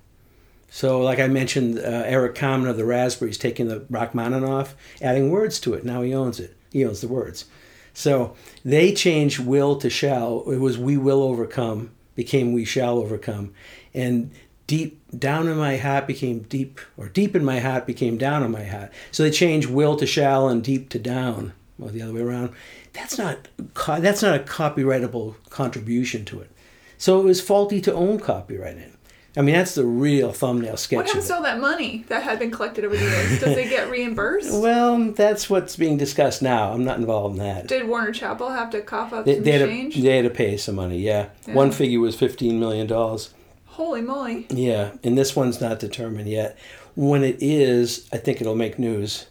So, like I mentioned, uh, Eric Carmen of the Raspberries taking the Rachmaninoff, adding words to it. Now he owns it. He owns the words. So they changed will to shall. It was we will overcome, became we shall overcome. And deep down in my heart became deep, or deep in my heart became down in my heart. So they changed will to shall and deep to down, or the other way around. That's not that's not a copyrightable contribution to it. So it was faulty to own copyright in. I mean, that's the real thumbnail sketch. What happens to all that money that had been collected over the years? Does it get reimbursed? Well, that's what's being discussed now. I'm not involved in that. Did Warner Chappell have to cough up they, some they had change? To, they had to pay some money, yeah. Yeah. One figure was $15 million. Holy moly! Yeah, and this one's not determined yet. When it is, I think it'll make news.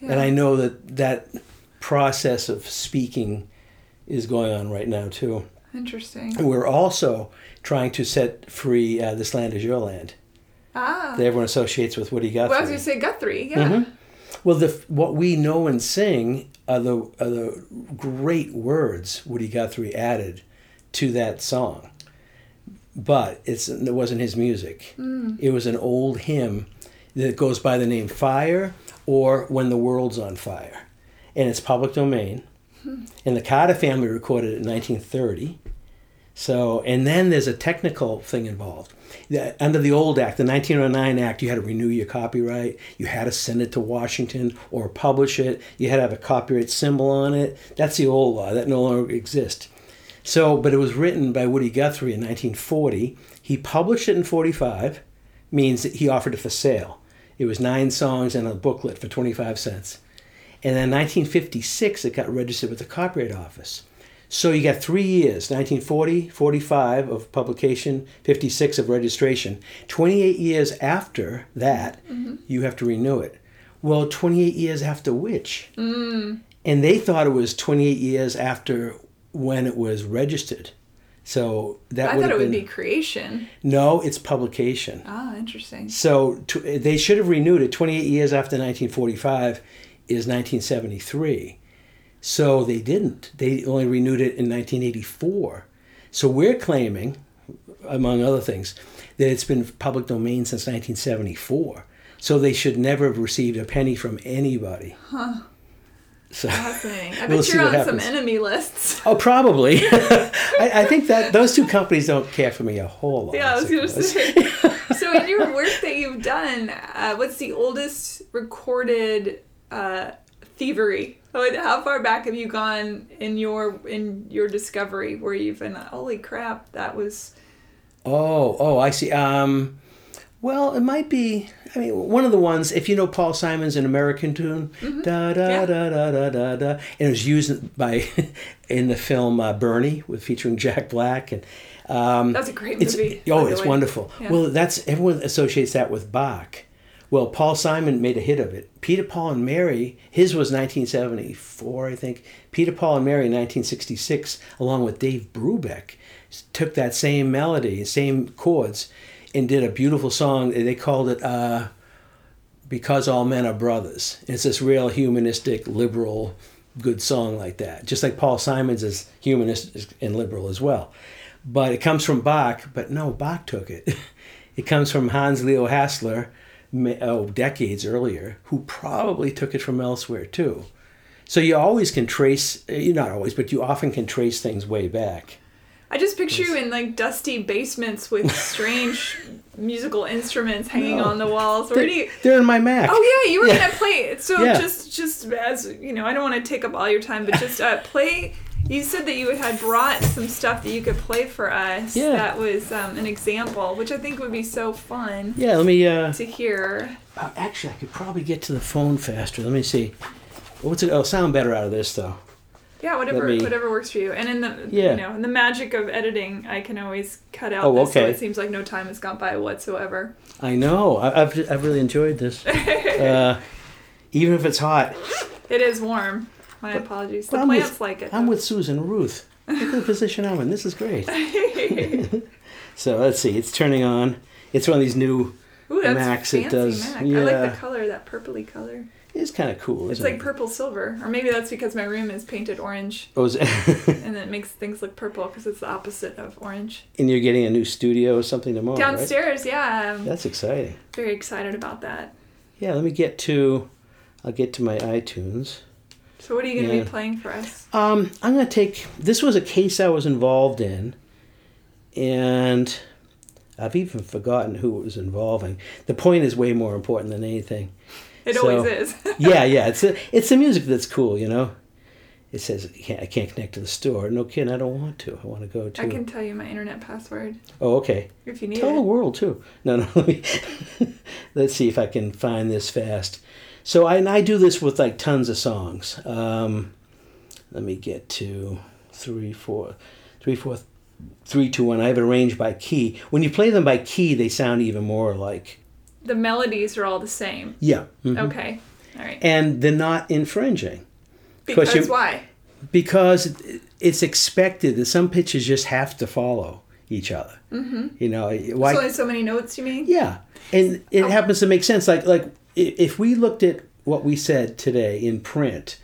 Yeah. And I know that that process of speaking is going on right now, too. Interesting. We're also trying to set free uh, This Land Is Your Land Ah. that everyone associates with Woody Guthrie. Well, I was gonna say Guthrie. Yeah. Mhm. Well, the what we know and sing are the are the great words Woody Guthrie added to that song, but it's it wasn't his music. It was an old hymn that goes by the name "Fire" or "When the World's on Fire," and it's public domain. And the Carter family recorded it in 1930. So, and then there's a technical thing involved. Under the old act, the 1909 Act, you had to renew your copyright. You had to send it to Washington or publish it. You had to have a copyright symbol on it. That's the old law. That no longer exists. So, but it was written by Woody Guthrie in 1940. He published it in 45, means that he offered it for sale. It was nine songs and a booklet for 25 cents. And then 1956, it got registered with the Copyright Office. So you got three years 1940, 45 of publication, 56 of registration. 28 years after that, you have to renew it. Well, 28 years after which? And they thought it was 28 years after when it was registered. So that I would thought it would be creation. no, it's publication. Ah, interesting. So to, they should have renewed it 28 years after 1945 is 1973. So they didn't. They only renewed it in 1984. So we're claiming, among other things, that it's been public domain since 1974. So they should never have received a penny from anybody. Huh. So, Fascinating. I bet We'll you're on some enemy lists. oh, probably. I, I think that those two companies don't care for me a whole lot. Yeah, I was gonna say. so in your work that you've done, uh, what's the oldest recorded uh, thievery? How far back have you gone in your in your discovery where you've been? Holy crap, that was Oh, oh, I see. Um, well, it might be. I mean, one of the ones. If you know Paul Simon's "An American Tune," da da Yeah. da da da da da, and it was used by in the film uh, Bernie with featuring Jack Black and. Um, that's a great it's, movie. oh, it's way. wonderful. Yeah. Well, that's everyone associates that with Bach. Well, Paul Simon made a hit of it. Peter, Paul, and Mary, his was 1974, I think. Peter, Paul, and Mary, 1966, along with Dave Brubeck, took that same melody, same chords, and did a beautiful song. They called it uh, "Because All Men Are Brothers." It's this real humanistic, liberal, good song like that. Just like Paul Simon's is humanistic and liberal as well. But it comes from Bach. But no, Bach took it. It comes from Hans Leo Hassler, oh, decades earlier, who probably took it from elsewhere too. So you always can trace, you not always, but you often can trace things way back. I just picture you in like dusty basements with strange musical instruments hanging No. on the walls. Where do you? They're in my Mac. Oh yeah, you were Yeah. gonna play. So Yeah. just just as you know, I don't want to take up all your time, but just uh, play. You said that you had brought some stuff that you could play for us. Yeah. That was um, an example, which I think would be so fun Yeah, let me. Uh, to hear. uh, actually, I could probably get to the phone faster. Let me see. What's it? Oh, sound better out of this though. Yeah, whatever me- whatever works for you. And in the Yeah. you know in the magic of editing, I can always cut out Oh, this so okay. it seems like no time has gone by whatsoever. I know. I, I've I've really enjoyed this. uh, even if it's hot. It is warm. My apologies. The But I'm with- plants like it. I'm though. with Susan Ruth. Look at the position I'm in. This is great. so let's see. It's turning on. It's one of these new. Ooh, Max, it does- Mac. I like the color, that purpley color. It's kind of cool. It's like it? purple silver, or maybe that's because my room is painted orange, Oh, is it- and it makes things look purple because it's the opposite of orange. and you're getting a new studio or something tomorrow, right? Downstairs, yeah, I'm That's exciting. very excited about that. Yeah, let me get to. I'll get to my iTunes. So, what are you going to Yeah. be playing for us? Um, I'm gonna take. This was a case I was involved in, and I've even forgotten who it was involving. The point is way more important than anything. It So- always is. yeah, yeah. It's a, it's the music that's cool, you know. It says I can't, I can't connect to the store. No kidding. I don't want to. I want to go to. I can tell you my internet password Oh, okay. if you need Tell the it. world too. No, no. Let me. let's see if I can find this fast. So I and I do this with like tons of songs. Um, let me get to three, four, three, four, three, two, one. I have it arranged by key. When you play them by key, they sound even more like The melodies are all the same. yeah. mhm. Okay. All right. And they're not infringing. Because you- why? because it's expected that some pitches just have to follow each other. Mm-hmm. You know, why? There's only so many notes, you mean? yeah, and it happens to make sense. Like like if we looked at what we said today in print,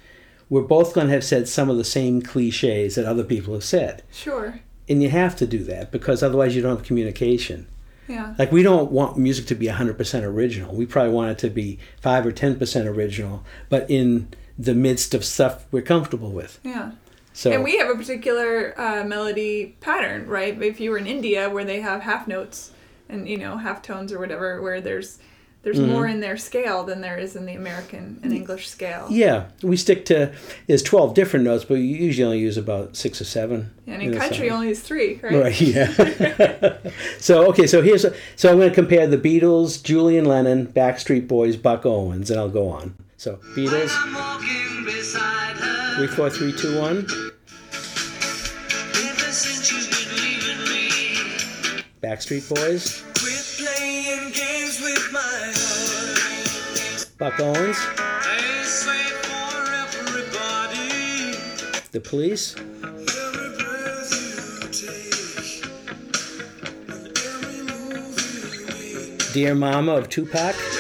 we're both going to have said some of the same cliches that other people have said, Sure. and you have to do that because otherwise you don't have communication. Yeah. Like we don't want music to be 100% original. We probably want it to be 5 or 10% original, but in the midst of stuff we're comfortable with. Yeah. So And we have a particular uh, melody pattern, right? If you were in India where they have half notes and you know half tones or whatever, where there's there's Mm-hmm. more in their scale than there is in the American and English scale. Yeah, we stick to there's twelve different notes, but you usually only use about six or seven. And in a country only is three, right? Right. Yeah. so okay, so here's so I'm going to compare the Beatles, Julian Lennon, Backstreet Boys, Buck Owens, and I'll go on. So Beatles, I'm walking beside her. three, four, three, two, one. Ever since you've been leaving me, Backstreet Boys, quit playing games with my heart. Buck Owens, I say for everybody, The Police, every breath you take, and every move you make. Dear Mama of Tupac, Dear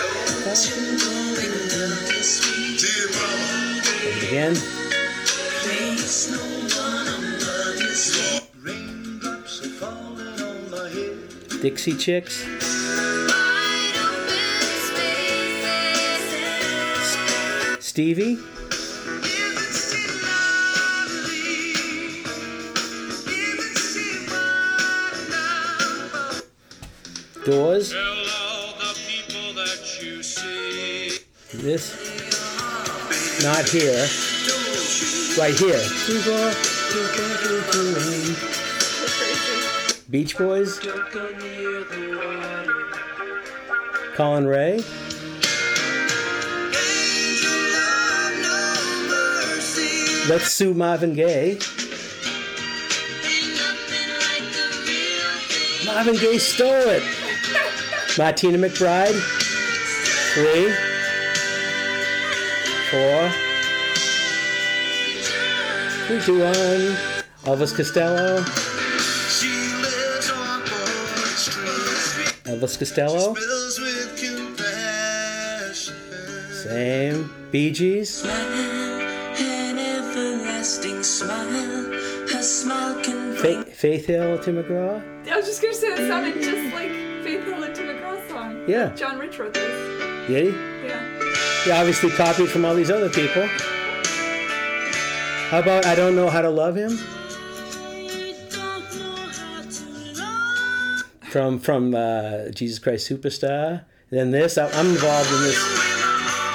mama, again, place no Stevie, Doors, Tell all the people that you see. this, not here, right here. Beach Boys, Collin Raye, Let's Sue Marvin Gaye. Marvin Gaye stole it. Martina McBride. Three. Four. Three, two, one. Elvis Costello. She lives on Broad Street. Elvis Costello. Spills with compassion. Same. Bee Gees. An everlasting smile, her smile can Fa- Faith Hill, Tim McGraw. I was just gonna say it sounded just like Faith Hill and Tim McGraw's song. Yeah. John Rich wrote this. Did he? Yeah. He obviously copied from all these other people. How about I Don't Know How to Love Him? From from uh, Jesus Christ Superstar. Then this, I- I'm involved in this.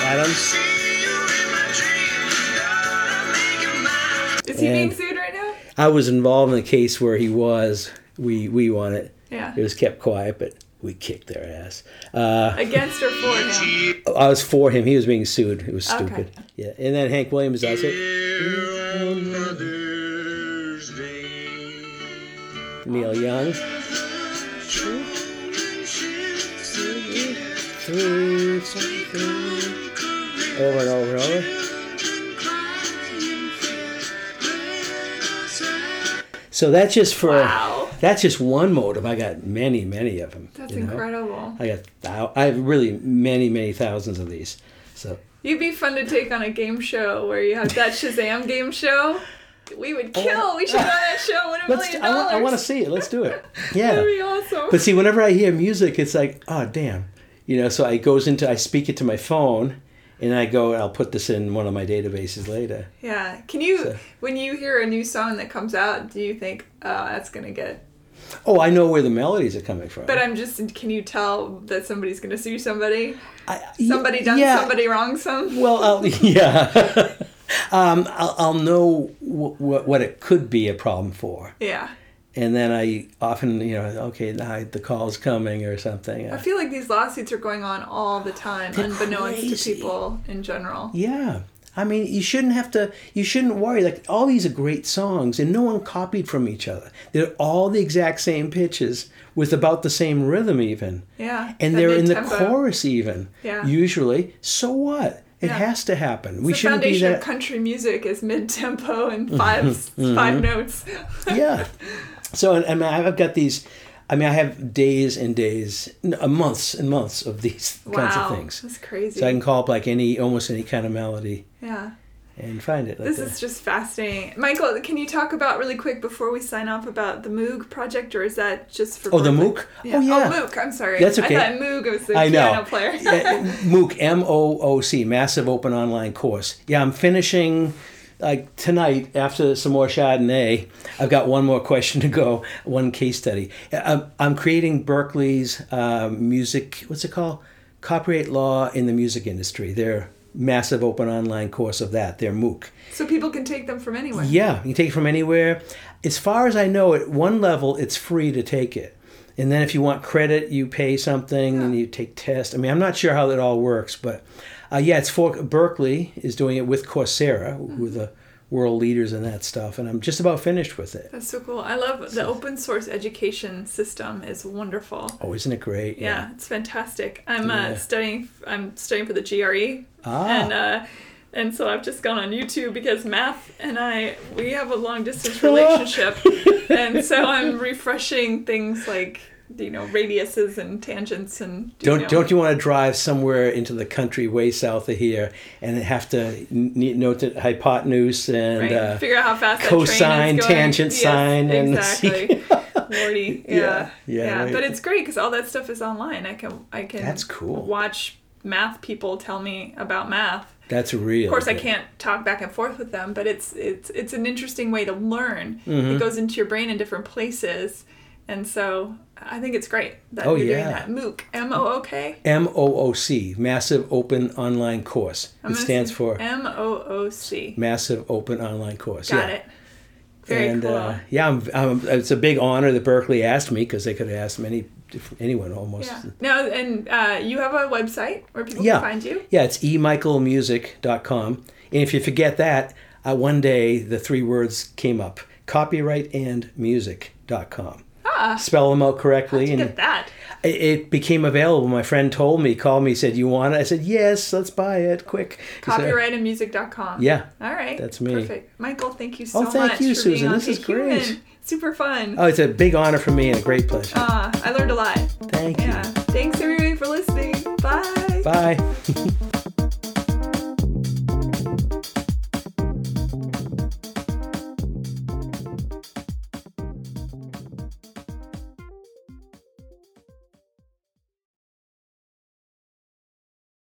Adam. Is he being sued right now? I was involved in a case where he was. We we won it. Yeah. It was kept quiet, but we kicked their ass. Uh, Against or for him? I was for him. He was being sued. It was Okay. stupid. Yeah. And then Hank Williams does it. Neil Young. Over and over and over. So that's just for Wow. that's just one motive. I got many, many of them. That's you know? incredible. I got thou- I have really many, many thousands of these. So You'd be fun to take on a game show where you have that Shazam game show. We would oh. kill. We should run that show. Win a Oh. let's. million I want, I want to see it. Let's do it. That'd Yeah. be awesome. But see, whenever I hear music, it's like, oh damn, you know. So I goes into I speak it to my phone, and I go. I'll put this in one of my databases later. yeah. Can you, So- when you hear a new song that comes out, do you think, oh, that's gonna get? Oh, I know where the melodies are coming from. But I'm just. Can you tell that somebody's gonna sue somebody? I, Somebody done yeah. somebody wrong some. Well, I'll, yeah. um, I'll, I'll know w- w- what it could be a problem for, Yeah. And then I often, you know, okay, now the call's coming or something. I feel like these lawsuits are going on all the time, They're unbeknownst crazy. to people in general. Yeah. I mean, you shouldn't have to, you shouldn't worry. Like, all these are great songs, and no one copied from each other. They're all the exact same pitches with about the same rhythm, even. Yeah. And they're in the chorus, even. Yeah. Usually. So what? It Yeah. has to happen. we the shouldn't be foundation that. Mm-hmm. of country music is mid-tempo and five five notes. yeah. So, and, and I've got these. I mean, I have days and days, uh, months and months of these kinds of things. Wow, that's crazy. So I can call up like any, almost any kind of melody yeah, and find it. Like this that. is just fascinating. Michael, can you talk about really quick before we sign off about the Moog project, or is that just for? Oh, the Berklee? MOOC? Yeah. Oh, yeah. Oh, Moog. I'm sorry. That's okay. I thought Moog was the I know. piano player. MOOC, M O O C, Massive Open Online Course. Yeah, I'm finishing like tonight after some more Chardonnay. I've got one more question to go, one case study. I'm, I'm creating Berklee's um, music, what's it called? Copyright Law in the Music Industry. Their massive open online course of that, their MOOC. so people can take them from anywhere. Yeah, you can take it from anywhere. As far as I know, at one level, it's free to take it. And then if you want credit, you pay something and you take tests. I mean, I'm not sure how that all works, but uh, yeah, it's for Berklee is doing it with Coursera, who are the world leaders in that stuff, and I'm just about finished with it. That's so cool. I love the open source education system. is wonderful. Oh, isn't it great? Yeah, it's fantastic. I'm uh, studying. I'm studying for the GRE, Ah. and uh, and so I've just gone on YouTube because math and I we have a long distance relationship, and so I'm refreshing things like you know radiuses and tangents and you Don't know, don't you want to drive somewhere into the country way south of here and have to note the hypotenuse and right? uh, figure out how fast that train cosine, is going. tangent Yes, sine, and exactly. Lordy, yeah, Yeah, yeah, yeah. right. But it's great because all that stuff is online. I can I can That's cool. watch math people tell me about math. that's real. Of course, I can't talk back and forth with them, but it's it's it's an interesting way to learn. Mm-hmm. It goes into your brain in different places, and so I think it's great that Oh, you're yeah. doing that. MOOC, M O O K. M O O C, Massive Open Online Course. I'm it stands for M O O C. Massive Open Online Course. Got yeah. it. Very and cool. uh, yeah, I'm, I'm, it's a big honor that Berklee asked me because they could have asked many, anyone almost. yeah. Now, and uh, you have a website where people Yeah. can find you. Yeah, it's emichaelmusic.com. And if you forget that, uh, one day the three words came up copyrightandmusic.com. Spell them out correctly. and at that. it- became available. My friend told me, called me, said, You want it? I said, Yes, let's buy it quick. uh, Copyrightandmusic.com. Yeah, All right. that's me. Perfect. Michael, thank you so much. Oh, thank much you, Susan. This is Hey Human. great. Super fun. Oh, it's a big honor for me and a great pleasure. Ah, I learned a lot. Thank you. Yeah. Thanks everybody for listening. Bye. Bye.